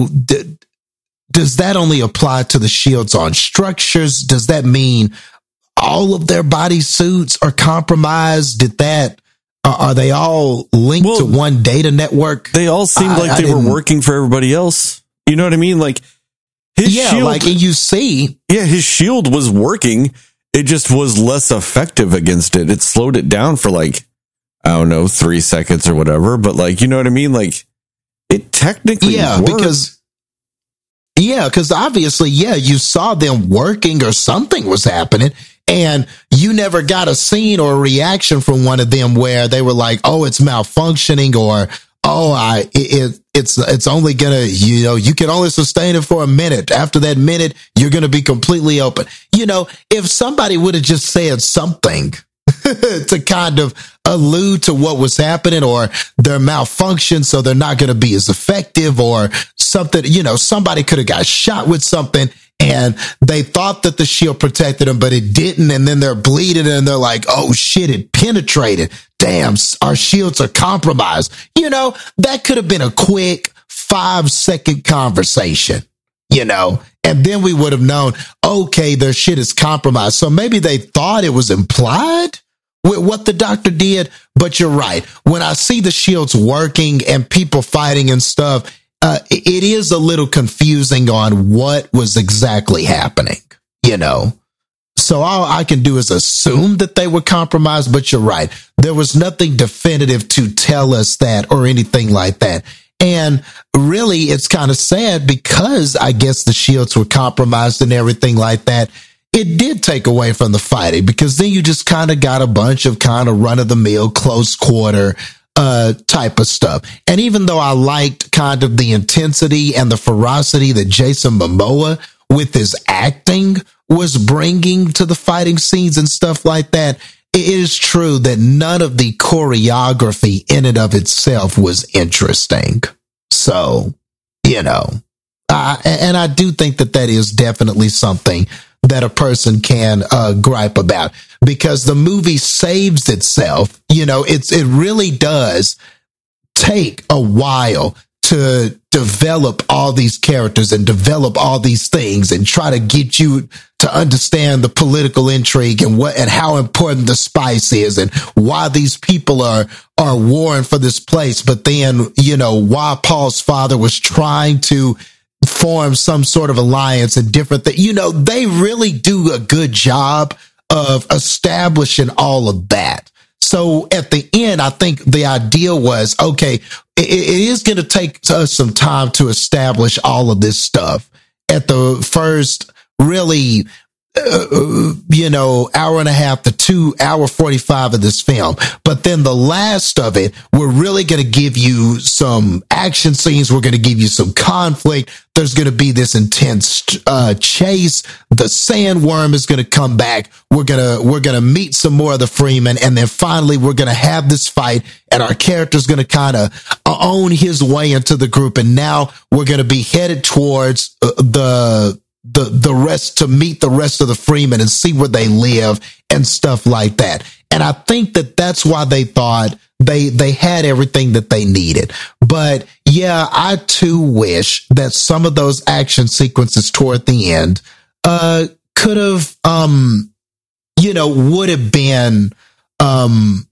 Speaker 2: does that only apply to the shields on structures? Does that mean all of their body suits are compromised? Did that, uh, are they all linked well, to one data network?
Speaker 1: They all seemed I, like they were working for everybody else. You know what I mean? Like,
Speaker 2: his yeah, shield, like you see,
Speaker 1: yeah, his shield was working. It just was less effective against it. It slowed it down for like I don't know three seconds or whatever. But like you know what I mean? Like it technically,
Speaker 2: yeah, worked. because yeah, because obviously, yeah, you saw them working or something was happening. And you never got a scene or a reaction from one of them where they were like, "Oh, it's malfunctioning," or "Oh, I it, it's it's only gonna you know you can only sustain it for a minute after that minute you're gonna be completely open you know if somebody would have just said something to kind of allude to what was happening or their malfunction so they're not going to be as effective or something you know somebody could have got shot with something and they thought that the shield protected them, but it didn't. And then they're bleeding and they're like, oh shit, it penetrated. Damn, our shields are compromised. You know, that could have been a quick five second conversation, you know, and then we would have known, okay, their shit is compromised. So maybe they thought it was implied with what the doctor did, but you're right. When I see the shields working and people fighting and stuff, uh, it is a little confusing on what was exactly happening, you know. So all I can do is assume that they were compromised, but you're right. There was nothing definitive to tell us that or anything like that. And really, it's kind of sad because I guess the shields were compromised and everything like that. It did take away from the fighting because then you just kind of got a bunch of kind of run of the mill, close quarter, uh, type of stuff. And even though I liked kind of the intensity and the ferocity that Jason Momoa with his acting was bringing to the fighting scenes and stuff like that, it is true that none of the choreography in and of itself was interesting. So, you know, I, and I do think that that is definitely something that a person can uh, gripe about because the movie saves itself. You know, it's it really does take a while to develop all these characters and develop all these things and try to get you to understand the political intrigue and what and how important the spice is and why these people are are warring for this place but then you know why Paul's father was trying to form some sort of alliance and different that You know, they really do a good job of establishing all of that. So at the end, I think the idea was, okay, it, it is going to take us some time to establish all of this stuff. At the first really uh, you know, hour and a half to two hour 45 of this film. But then the last of it, we're really going to give you some action scenes. We're going to give you some conflict. There's going to be this intense, uh, chase. The sandworm is going to come back. We're going to, we're going to meet some more of the Fremen. And then finally, we're going to have this fight and our character's going to kind of own his way into the group. And now we're going to be headed towards uh, the, the the rest to meet the rest of the fremen and see where they live and stuff like that. And I think that that's why they thought they they had everything that they needed. But yeah, I too wish that some of those action sequences toward the end uh could have um you know would have been um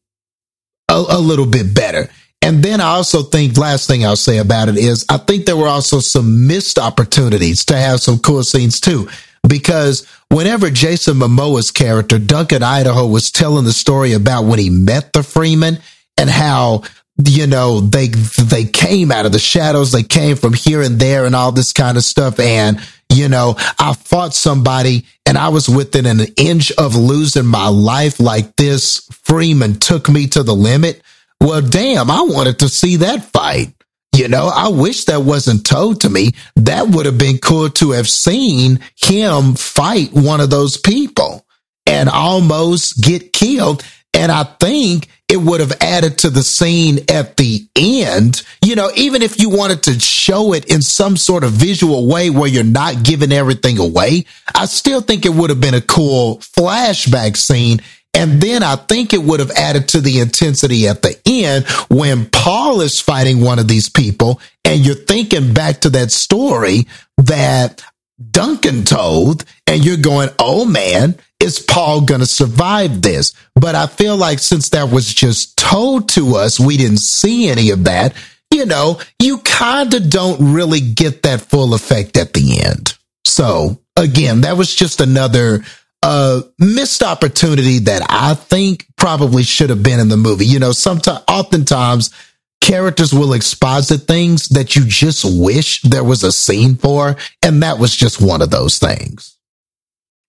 Speaker 2: a, a little bit better. And then I also think, last thing I'll say about it is, I think there were also some missed opportunities to have some cool scenes too. Because whenever Jason Momoa's character, Duncan Idaho, was telling the story about when he met the Fremen and how, you know, they, they came out of the shadows, they came from here and there and all this kind of stuff. And, you know, I fought somebody and I was within an inch of losing my life like this. Fremen took me to the limit well, damn, I wanted to see that fight. You know, I wish that wasn't told to me. That would have been cool to have seen him fight one of those people and almost get killed. And I think it would have added to the scene at the end. You know, even if you wanted to show it in some sort of visual way where you're not giving everything away, I still think it would have been a cool flashback scene. And then I think it would have added to the intensity at the end when Paul is fighting one of these people and you're thinking back to that story that Duncan told and you're going, Oh man, is Paul going to survive this? But I feel like since that was just told to us, we didn't see any of that. You know, you kind of don't really get that full effect at the end. So again, that was just another uh, missed opportunity that I think probably should have been in the movie. You know, sometimes, oftentimes, characters will exposit things that you just wish there was a scene for, and that was just one of those things.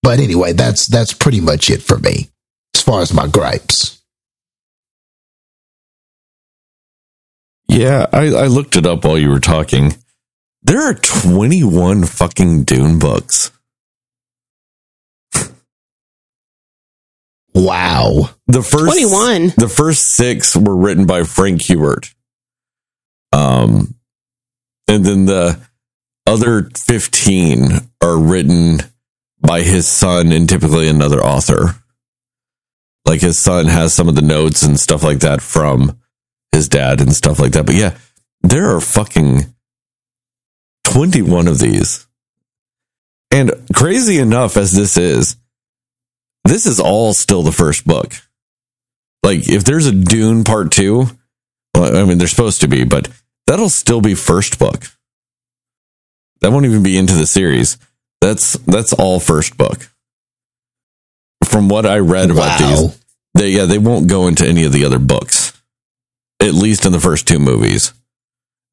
Speaker 2: But anyway, that's that's pretty much it for me as far as my gripes.
Speaker 1: Yeah, I, I looked it up while you were talking. There are 21 fucking Dune books.
Speaker 2: Wow.
Speaker 1: The first
Speaker 3: 21.
Speaker 1: The first six were written by Frank Herbert. Um, and then the other 15 are written by his son and typically another author. Like his son has some of the notes and stuff like that from his dad and stuff like that. But yeah, there are fucking 21 of these. And crazy enough as this is, this is all still the first book. Like if there's a Dune part two, well, I mean, there's supposed to be, but that'll still be first book. That won't even be into the series. That's that's all first book. From what I read about
Speaker 2: Wow.
Speaker 1: these, they yeah they won't go into any of the other books. At least in the first two movies,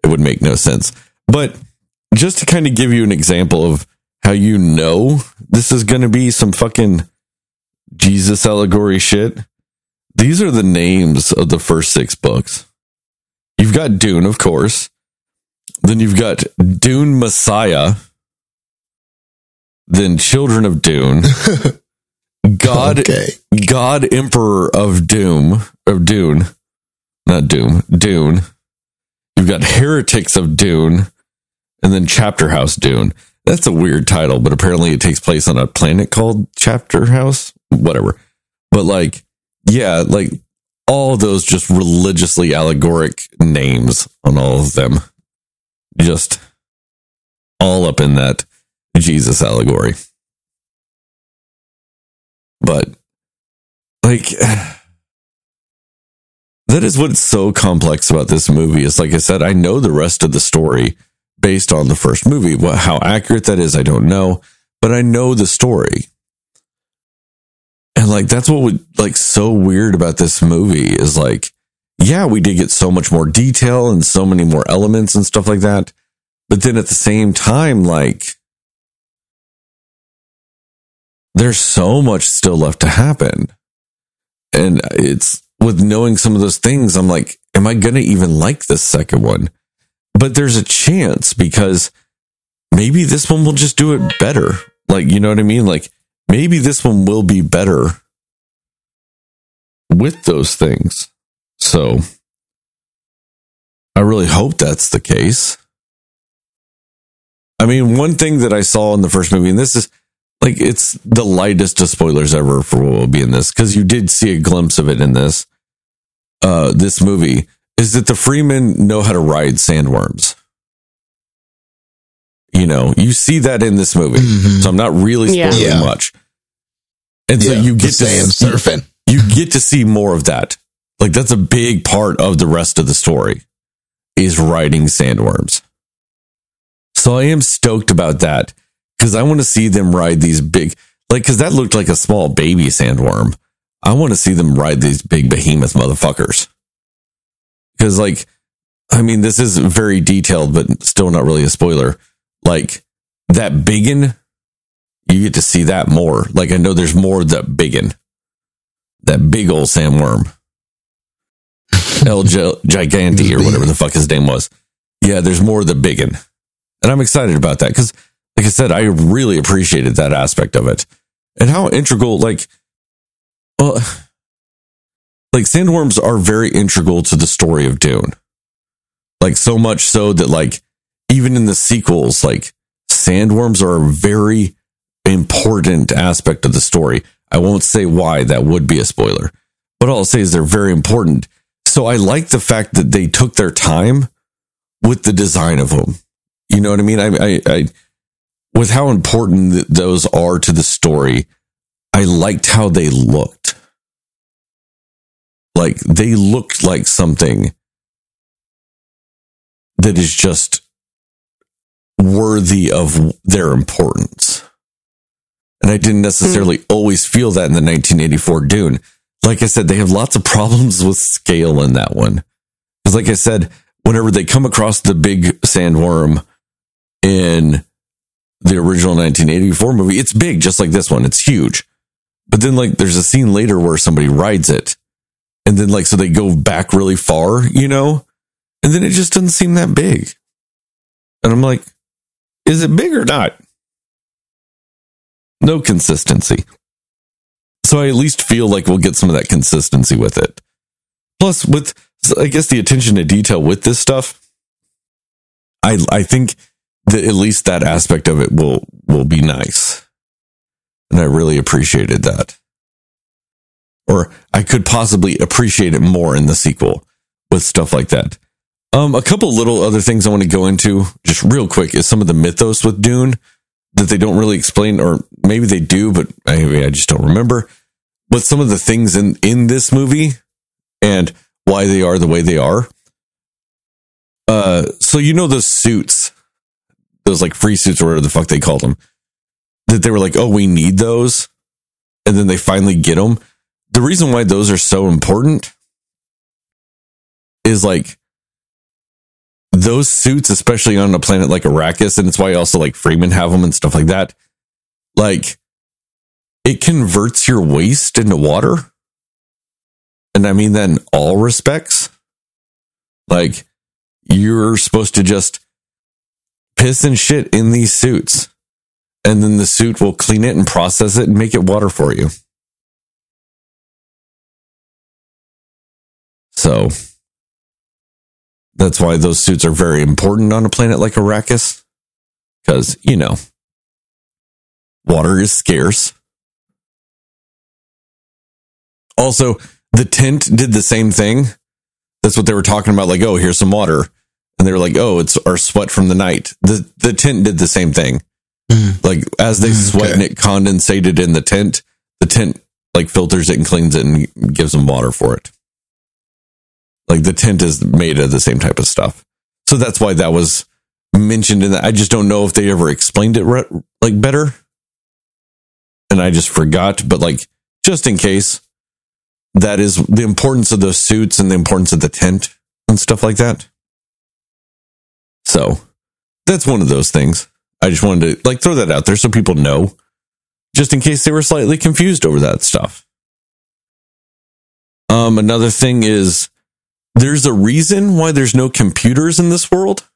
Speaker 1: it would make no sense. But just to kind of give you an example of how you know this is going to be some fucking Jesus allegory shit. These are the names of the first six books. You've got Dune, of course. Then you've got Dune Messiah. Then Children of Dune. God
Speaker 2: Okay.
Speaker 1: God Emperor of Doom of Dune. Not Doom, Dune. You've got Heretics of Dune and then Chapter House Dune. That's a weird title, but apparently it takes place on a planet called Chapter House, whatever. But like, yeah, like all those just religiously allegoric names on all of them. Just all up in that Jesus allegory. But like that is what's so complex about this movie is like I said, I know the rest of the story based on the first movie. What how accurate that is, I don't know, but I know the story. And like that's what would like so weird about this movie is like, yeah, we did get so much more detail and so many more elements and stuff like that. But then at the same time, like there's so much still left to happen. And it's with knowing some of those things, I'm like, am I going to even like this second one? But there's a chance because maybe this one will just do it better. Like, you know what I mean? Like, maybe this one will be better with those things. So I really hope that's the case. I mean, one thing that I saw in the first movie, and this is like it's the lightest of spoilers ever for what will be in this, because you did see a glimpse of it in this uh this movie, is that the Fremen know how to ride sandworms. You know, you see that in this movie.
Speaker 2: Mhm.
Speaker 1: So I'm not really spoiling
Speaker 2: Yeah.
Speaker 1: much. And so
Speaker 2: Yeah,
Speaker 1: you get to
Speaker 2: sand
Speaker 1: see-
Speaker 2: surfing.
Speaker 1: you get to see more of that. Like that's a big part of the rest of the story is riding sandworms. So I am stoked about that because I want to see them ride these big, like, because that looked like a small baby sandworm. I want to see them ride these big behemoth motherfuckers. Because, like, I mean, this is very detailed, but still not really a spoiler. Like, that biggin, you get to see that more. Like, I know there's more of that biggin that big old sandworm. El Gi- Gigante or whatever the fuck his name was. yeah, there's more of the biggin. And I'm excited about that because, like I said, I really appreciated that aspect of it and how integral, like, well, like sandworms are very integral to the story of Dune. Like, so much so that, like, even in the sequels, like, sandworms are a very important aspect of the story. I won't say why, that would be a spoiler, but all I'll say is they're very important. So I like the fact that they took their time with the design of them. You know what I mean? I, I, I with how important th- those are to the story, I liked how they looked. Like they looked like something that is just worthy of their importance. And I didn't necessarily hmm. always feel that in the 1984 Dune. Like I said, they have lots of problems with scale in that one. Because, like I said, whenever they come across the big sandworm in the original 1984 movie, it's big, just like this one. It's huge. But then, like, there's a scene later where somebody rides it. And then, like, so they go back really far, you know? And then it just doesn't seem that big. And I'm like, is it big or not? No consistency. So I at least feel like we'll get some of that consistency with it. Plus, with I guess the attention to detail with this stuff, I I think that at least that aspect of it will will be nice, and I really appreciated that. Or I could possibly appreciate it more in the sequel with stuff like that. Um, a couple little other things I want to go into just real quick is some of the mythos with Dune that they don't really explain, or maybe they do, but I, I just don't remember. But some of the things in in this movie and why they are the way they are. Uh, so you know those suits, those like free suits or whatever the fuck they called them, that they were like, oh, we need those, and then they finally get them. The reason why those are so important is like those suits, especially on a planet like Arrakis, and it's why also like Fremen have them and stuff like that. Like it converts your waste into water. And I mean that in all respects. Like you're supposed to just piss and shit in these suits. And then the suit will clean it and process it and make it water for you. So that's why those suits are very important on a planet like Arrakis. Because, you know, water is scarce. Also, the tent did the same thing. That's what they were talking about. Like, oh, here's some water. And they were like, oh, it's our sweat from the night. The, the tent did the same thing.
Speaker 2: Mm.
Speaker 1: Like, as they
Speaker 2: Mm,
Speaker 1: sweat
Speaker 2: okay.
Speaker 1: and it condensated in the tent, the tent like filters it and cleans it and gives them water for it. Like, the tent is made of the same type of stuff. So that's why that was mentioned in that. I just don't know if they ever explained it re- like better. And I just forgot, but like, just in case, that is the importance of those suits and the importance of the tent and stuff like that. So that's one of those things. I just wanted to like throw that out there so people know, just in case they were slightly confused over that stuff. Um, another thing is there's a reason why there's no computers in this world.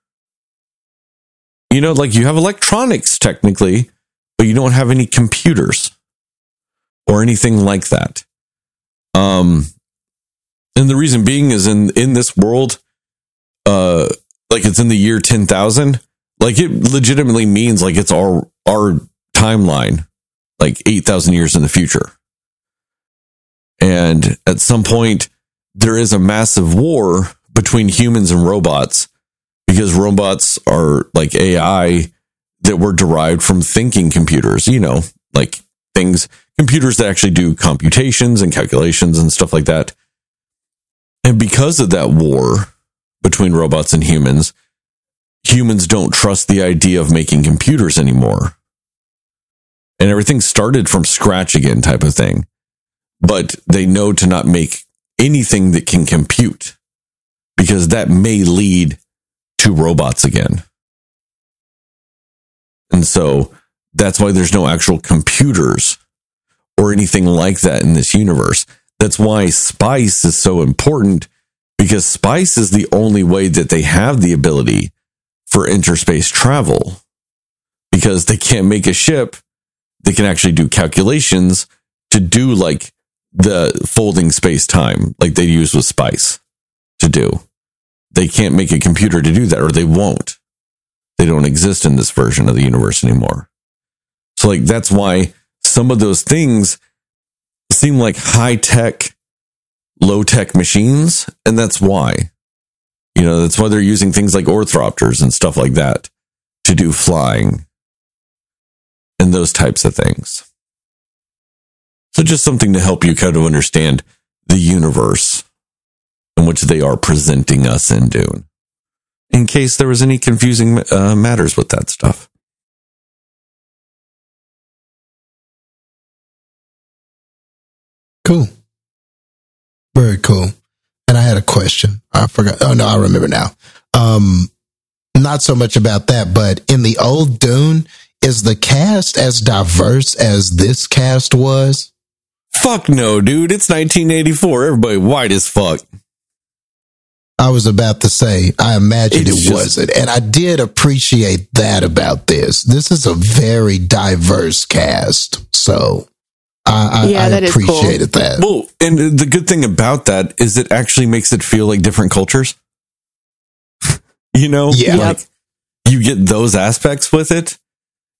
Speaker 1: You know, like you have electronics technically, but you don't have any computers or anything like that. Um, and the reason being is in in this world, uh, like it's in the year ten thousand. Like it legitimately means like it's our our timeline, like eight thousand years in the future. And at some point, there is a massive war between humans and robots because robots are like AI that were derived from thinking computers. You know, like things computers that actually do computations and calculations and stuff like that. And because of that war between robots and humans, humans don't trust the idea of making computers anymore. And everything started from scratch again, type of thing. But they know to not make anything that can compute because that may lead to robots again. And so that's why there's no actual computers or anything like that in this universe. That's why spice is so important because spice is the only way that they have the ability for interspace travel because they can't make a ship that can actually do calculations to do like the folding space time like they use with Spice to do. They can't make a computer to do that or they won't. They don't exist in this version of the universe anymore. So like that's why some of those things seem like high tech, low tech machines. And that's why. You know, that's why they're using things like orthopters and stuff like that to do flying and those types of things. So just something to help you kind of understand the universe in which they are presenting us in Dune. In case there was any confusing uh, matters with that stuff.
Speaker 2: Cool. Very cool. And I had a question. I forgot. Oh no, I remember now. Um, not so much about that, but in the old Dune, is the cast as diverse as this cast was?
Speaker 1: Fuck no, dude. It's 1984. Everybody white as fuck.
Speaker 2: I was about to say, I imagined
Speaker 1: It's
Speaker 2: it
Speaker 1: just-
Speaker 2: wasn't. And I did appreciate that about this. This is a very diverse cast. So I, I,
Speaker 3: Yeah,
Speaker 2: I
Speaker 3: that is cool.
Speaker 2: appreciated that.
Speaker 1: Well, and the good thing about that is it actually makes it feel like different cultures. you know?
Speaker 2: Yeah.
Speaker 1: Like you get those aspects with it,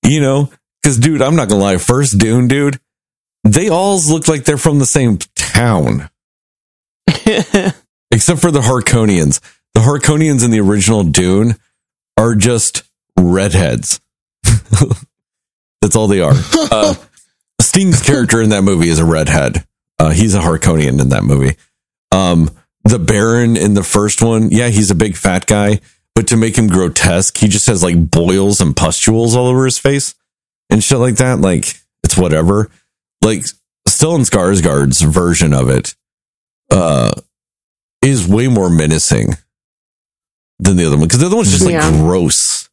Speaker 1: you know? Cause dude, I'm not gonna lie, first Dune, dude, they all look like they're from the same town. Except for the Harconians. The Harconians in the original Dune are just redheads. That's all they are. Uh, Sting's character in that movie is a redhead. Uh, he's a Harconian in that movie. Um, the Baron in the first one, yeah, he's a big fat guy, but to make him grotesque, he just has like boils and pustules all over his face and shit like that. Like it's whatever. Like Stellan Skarsgård's version of it, uh, is way more menacing than the other one because the other one's just like
Speaker 3: Yeah.
Speaker 1: gross.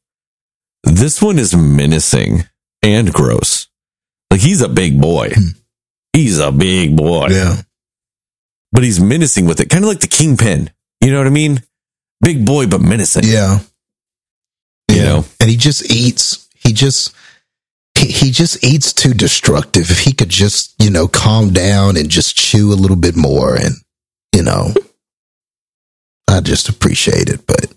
Speaker 1: This one is menacing and gross. Like he's a big boy. He's a big boy.
Speaker 2: Yeah.
Speaker 1: But he's menacing with it. Kind of like the kingpin. You know what I mean? Big boy, but menacing.
Speaker 2: Yeah.
Speaker 1: You
Speaker 2: Yeah.
Speaker 1: know?
Speaker 2: And he just eats, he just, he, he just eats too destructive. If he could just, you know, calm down and just chew a little bit more and, you know, I just appreciate it, but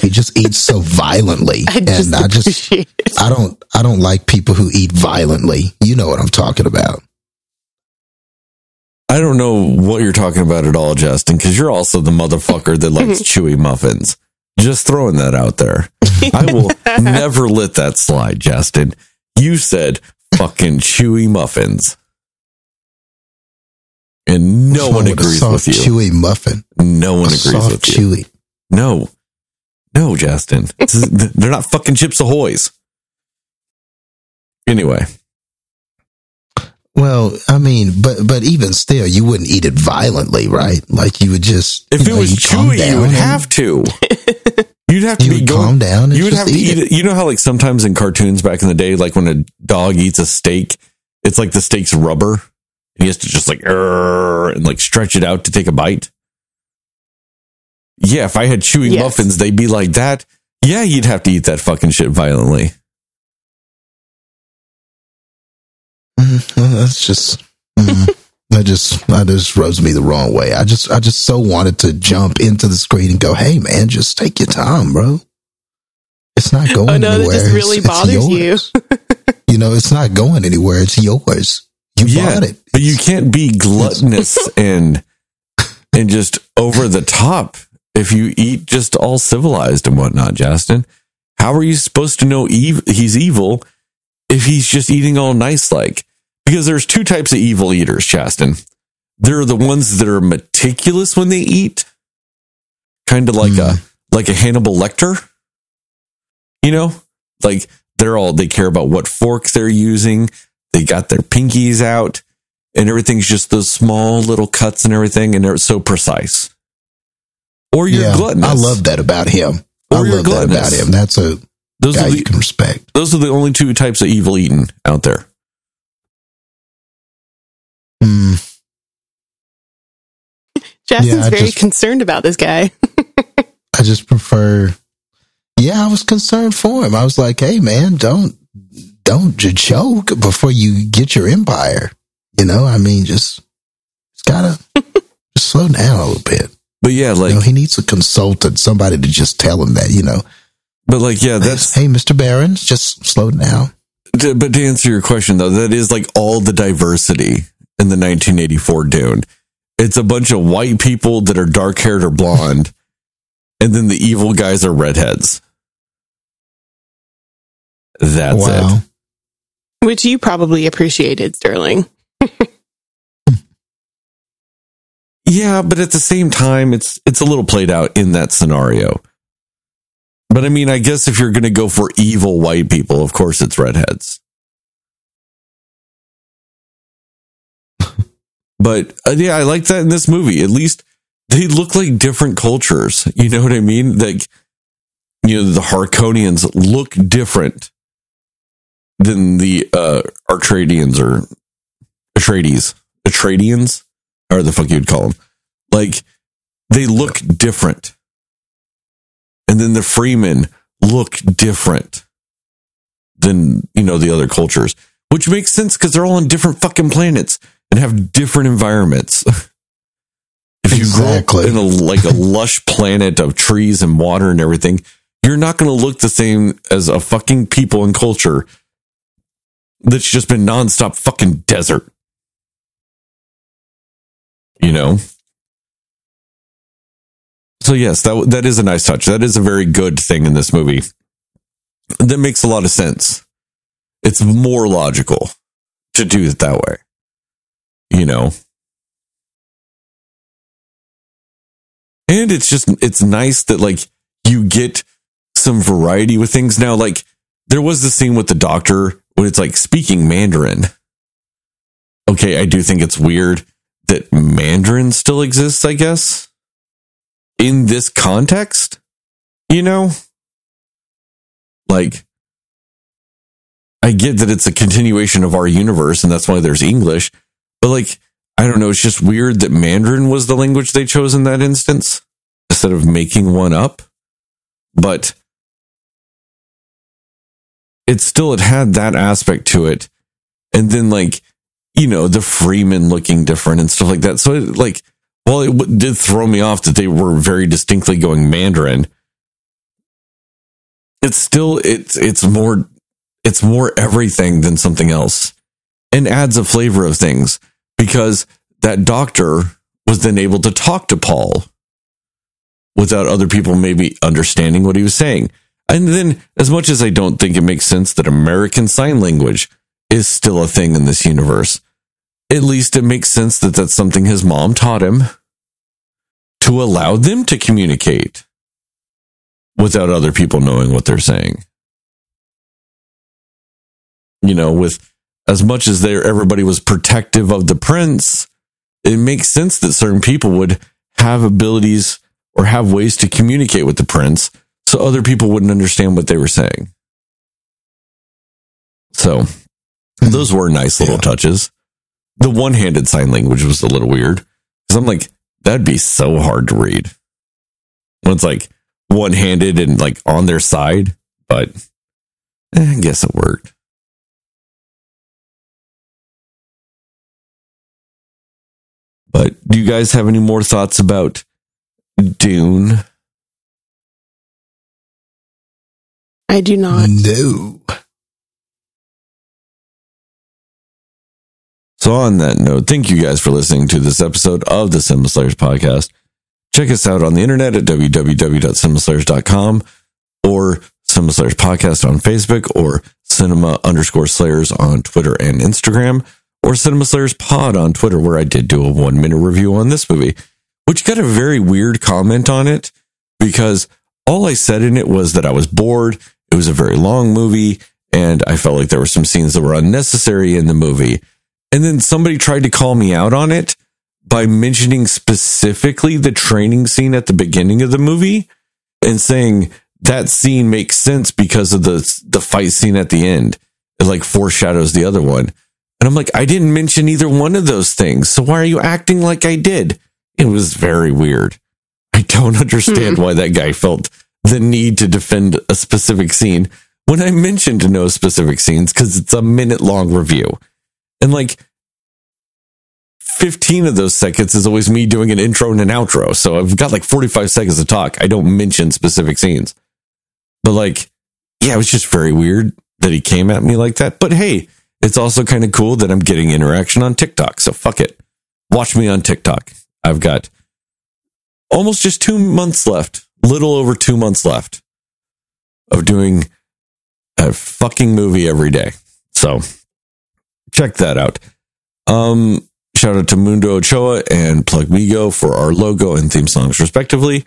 Speaker 2: he just eats so violently.
Speaker 3: I just
Speaker 2: and I just,
Speaker 3: it.
Speaker 2: I don't, I don't like people who eat violently. You know what I'm talking about.
Speaker 1: I don't know what you're talking about at all, Justin, because you're also the motherfucker that likes chewy muffins. Just throwing that out there. I will never let that slide, Justin. You said fucking chewy muffins. And no one
Speaker 2: wrong with a
Speaker 1: agrees
Speaker 2: soft,
Speaker 1: with you.
Speaker 2: Chewy muffin.
Speaker 1: No one
Speaker 2: A
Speaker 1: agrees
Speaker 2: soft,
Speaker 1: with you.
Speaker 2: chewy.
Speaker 1: No. No, Justin. Is- They're not fucking Chips Ahoy's. Anyway,
Speaker 2: Well, I mean, but but even still, you wouldn't eat it violently, right? Like you would just
Speaker 1: if
Speaker 2: you
Speaker 1: it
Speaker 2: know,
Speaker 1: was
Speaker 2: you'd
Speaker 1: chewy, you would
Speaker 2: and-
Speaker 1: have to. You'd have to
Speaker 2: You
Speaker 1: be
Speaker 2: would
Speaker 1: going,
Speaker 2: calm down and
Speaker 1: You would
Speaker 2: just
Speaker 1: have to
Speaker 2: eat
Speaker 1: eat it. You know how like sometimes in cartoons back in the day, like when a dog eats a steak, it's like the steak's rubber, and he has to just like "Arr," and like stretch it out to take a bite. Yeah, if I had chewy
Speaker 3: Yes.
Speaker 1: muffins, they'd be like that. Yeah, you'd have to eat that fucking shit violently.
Speaker 2: Well, that's just mm, that just that just rubs me the wrong way. I just I just so wanted to jump into the screen and go, "Hey, man, just take your time, bro. It's not going
Speaker 3: Oh no, that
Speaker 2: anywhere.
Speaker 3: just really
Speaker 2: It's- it's
Speaker 3: bothers you.
Speaker 2: yours. You know, it's not going anywhere. It's yours. You
Speaker 1: Yeah,
Speaker 2: bought it.
Speaker 1: But you can't be gluttonous and and just over the top if you eat just all civilized and whatnot, Justin. How are you supposed to know ev- he's evil if he's just eating all nice like? Because there's two types of evil eaters, Justin. There are the ones that are meticulous when they eat, kind of like a hmm. like a Hannibal Lecter. You know, like they're all they care about what fork they're using. They got their pinkies out and everything's just those small little cuts and everything, and they're so precise. Or you're
Speaker 2: yeah,
Speaker 1: gluttonous.
Speaker 2: I love that about him.
Speaker 1: Or you're
Speaker 2: love that about him. That's a
Speaker 1: those
Speaker 2: guy
Speaker 1: are
Speaker 2: you
Speaker 1: the
Speaker 2: can respect.
Speaker 1: those are the only two types of evil eating out there.
Speaker 2: Mm,
Speaker 3: Justin's
Speaker 2: Yeah,
Speaker 3: very
Speaker 2: just-
Speaker 3: concerned about this guy.
Speaker 2: I just prefer, yeah, I was concerned for him. I was like, hey man, don't don't j- choke before you get your empire. You know, I mean, just just gotta just slow down a little bit.
Speaker 1: But yeah, like,
Speaker 2: you know, he needs a consultant, somebody to just tell him that. You know,
Speaker 1: but like, yeah, that's,
Speaker 2: hey, Mister Barons, just slow down.
Speaker 1: to, but to answer your question though, that is like all the diversity in the 1984 Dune. It's a bunch of white people that are dark haired or blonde, and then the evil guys are redheads. That's
Speaker 2: wow.
Speaker 1: it.
Speaker 3: Which you probably appreciated, Sterling.
Speaker 1: Yeah, but at the same time, it's it's a little played out in that scenario. But I mean, I guess if you're going to go for evil white people, of course it's redheads. But uh, yeah, I like that in this movie. At least they look like different cultures. You know what I mean? Like, you know, the Harconians look different than the uh Artradians or Atreides. Atreidians? Or the fuck you'd call them. Like, they look different. And then the Fremen look different than, you know, the other cultures, which makes sense because they're all on different fucking planets and have different environments. if you
Speaker 2: Exactly.
Speaker 1: grow up in a like a lush planet of trees and water and everything, you're not going to look the same as a fucking people and culture that's just been nonstop fucking desert. You know. So yes, that that is a nice touch. That is a very good thing in this movie. That makes a lot of sense. It's more logical to do it that way. You know. And it's just it's nice that like you get some variety with things now like there was the scene with the doctor when it's like speaking Mandarin. Okay, I do think it's weird that Mandarin still exists, I guess, in this context. You know? Like, I get that it's a continuation of our universe and that's why there's English, but like, I don't know, it's just weird that Mandarin was the language they chose in that instance instead of making one up. But it still, it had that aspect to it. And then like, you know, the Fremen looking different and stuff like that. So it, like, well, it w- did throw me off that they were very distinctly going Mandarin. It's still, it's, it's more, it's more everything than something else and adds a flavor of things because that doctor was then able to talk to Paul without other people maybe understanding what he was saying. And then, as much as I don't think it makes sense that American Sign Language is still a thing in this universe, at least it makes sense that that's something his mom taught him to allow them to communicate without other people knowing what they're saying. You know, with as much as there everybody was protective of the prince, it makes sense that certain people would have abilities or have ways to communicate with the prince so other people wouldn't understand what they were saying. So those were nice little
Speaker 2: Yeah.
Speaker 1: touches. The one handed sign language was a little weird because I'm like, that'd be so hard to read when it's like one handed and like on their side, but eh, I guess it worked. But do you guys have any more thoughts about Dune?
Speaker 3: I do not.
Speaker 2: No.
Speaker 1: So, on that note, thank you guys for listening to this episode of the Cinema Slayers podcast. Check us out on the internet at www.cinemaslayers.com or Cinema Slayers podcast on Facebook or cinema underscore slayers on Twitter and Instagram or Cinema Slayers pod on Twitter, where I did do a one minute review on this movie, which got a very weird comment on it because all I said in it was that I was bored. It was a very long movie and I felt like there were some scenes that were unnecessary in the movie. And then somebody tried to call me out on it by mentioning specifically the training scene at the beginning of the movie and saying that scene makes sense because of the the fight scene at the end. It like foreshadows the other one. And I'm like, I didn't mention either one of those things. So why are you acting like I did? It was very weird. I don't understand hmm. why that guy felt the need to defend a specific scene when I mentioned no specific scenes because it's a minute long review. And like 15 of those seconds is always me doing an intro and an outro. So I've got like 45 seconds to talk. I don't mention specific scenes. But like, yeah, it was just very weird that he came at me like that. But hey, it's also kind of cool that I'm getting interaction on TikTok. So fuck it. Watch me on TikTok. I've got almost just two months left, little over two months left of doing a fucking movie every day. So check that out. Um, shout out to Mundo Ochoa and Plug Migo for our logo and theme songs, respectively.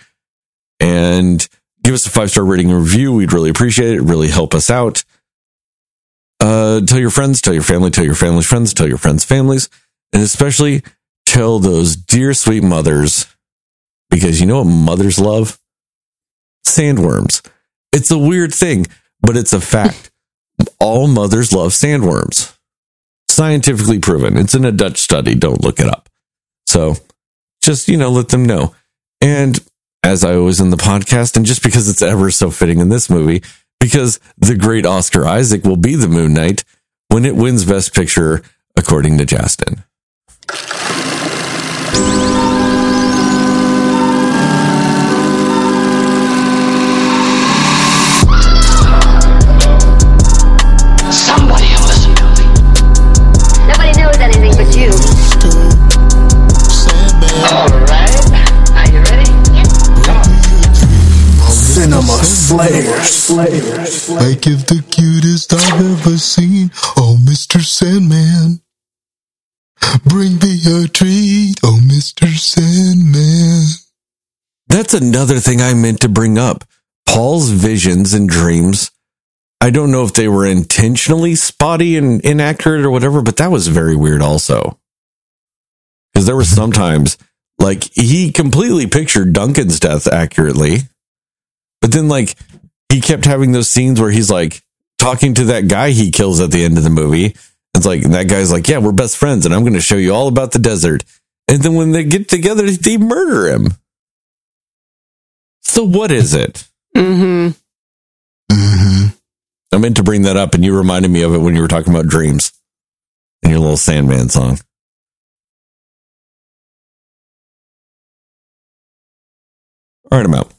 Speaker 1: And give us a five star rating review. We'd really appreciate it. Really help us out. Uh, tell your friends, tell your family, tell your family's friends, tell your friends' families, and especially tell those dear sweet mothers because you know what mothers love? Sandworms. It's a weird thing, but it's a fact. All mothers love sandworms. Scientifically proven. It's in a Dutch study. Don't look it up. So just, you know, let them know. And as I always in the podcast, and just because it's ever so fitting in this movie, because the great Oscar Isaac will be the Moon Knight when it wins Best Picture, according to Justin.
Speaker 4: Somebody
Speaker 2: Slayers. I give the cutest I've ever seen. Oh, Mr. Sandman. Bring me a treat. Oh, Mr. Sandman.
Speaker 1: That's another thing I meant to bring up. Paul's visions and dreams. I don't know if they were intentionally spotty and inaccurate or whatever, but that was very weird also. Because there were sometimes, like, he completely pictured Duncan's death accurately. But then, like, he kept having those scenes where he's like talking to that guy he kills at the end of the movie. It's like, and that guy's like, yeah, we're best friends and I'm going to show you all about the desert. And then when they get together, they murder him. So what is it?
Speaker 3: Mm-hmm.
Speaker 2: Mm-hmm.
Speaker 1: I meant to bring that up, and you reminded me of it when you were talking about dreams and your little Sandman song. All right, I'm out.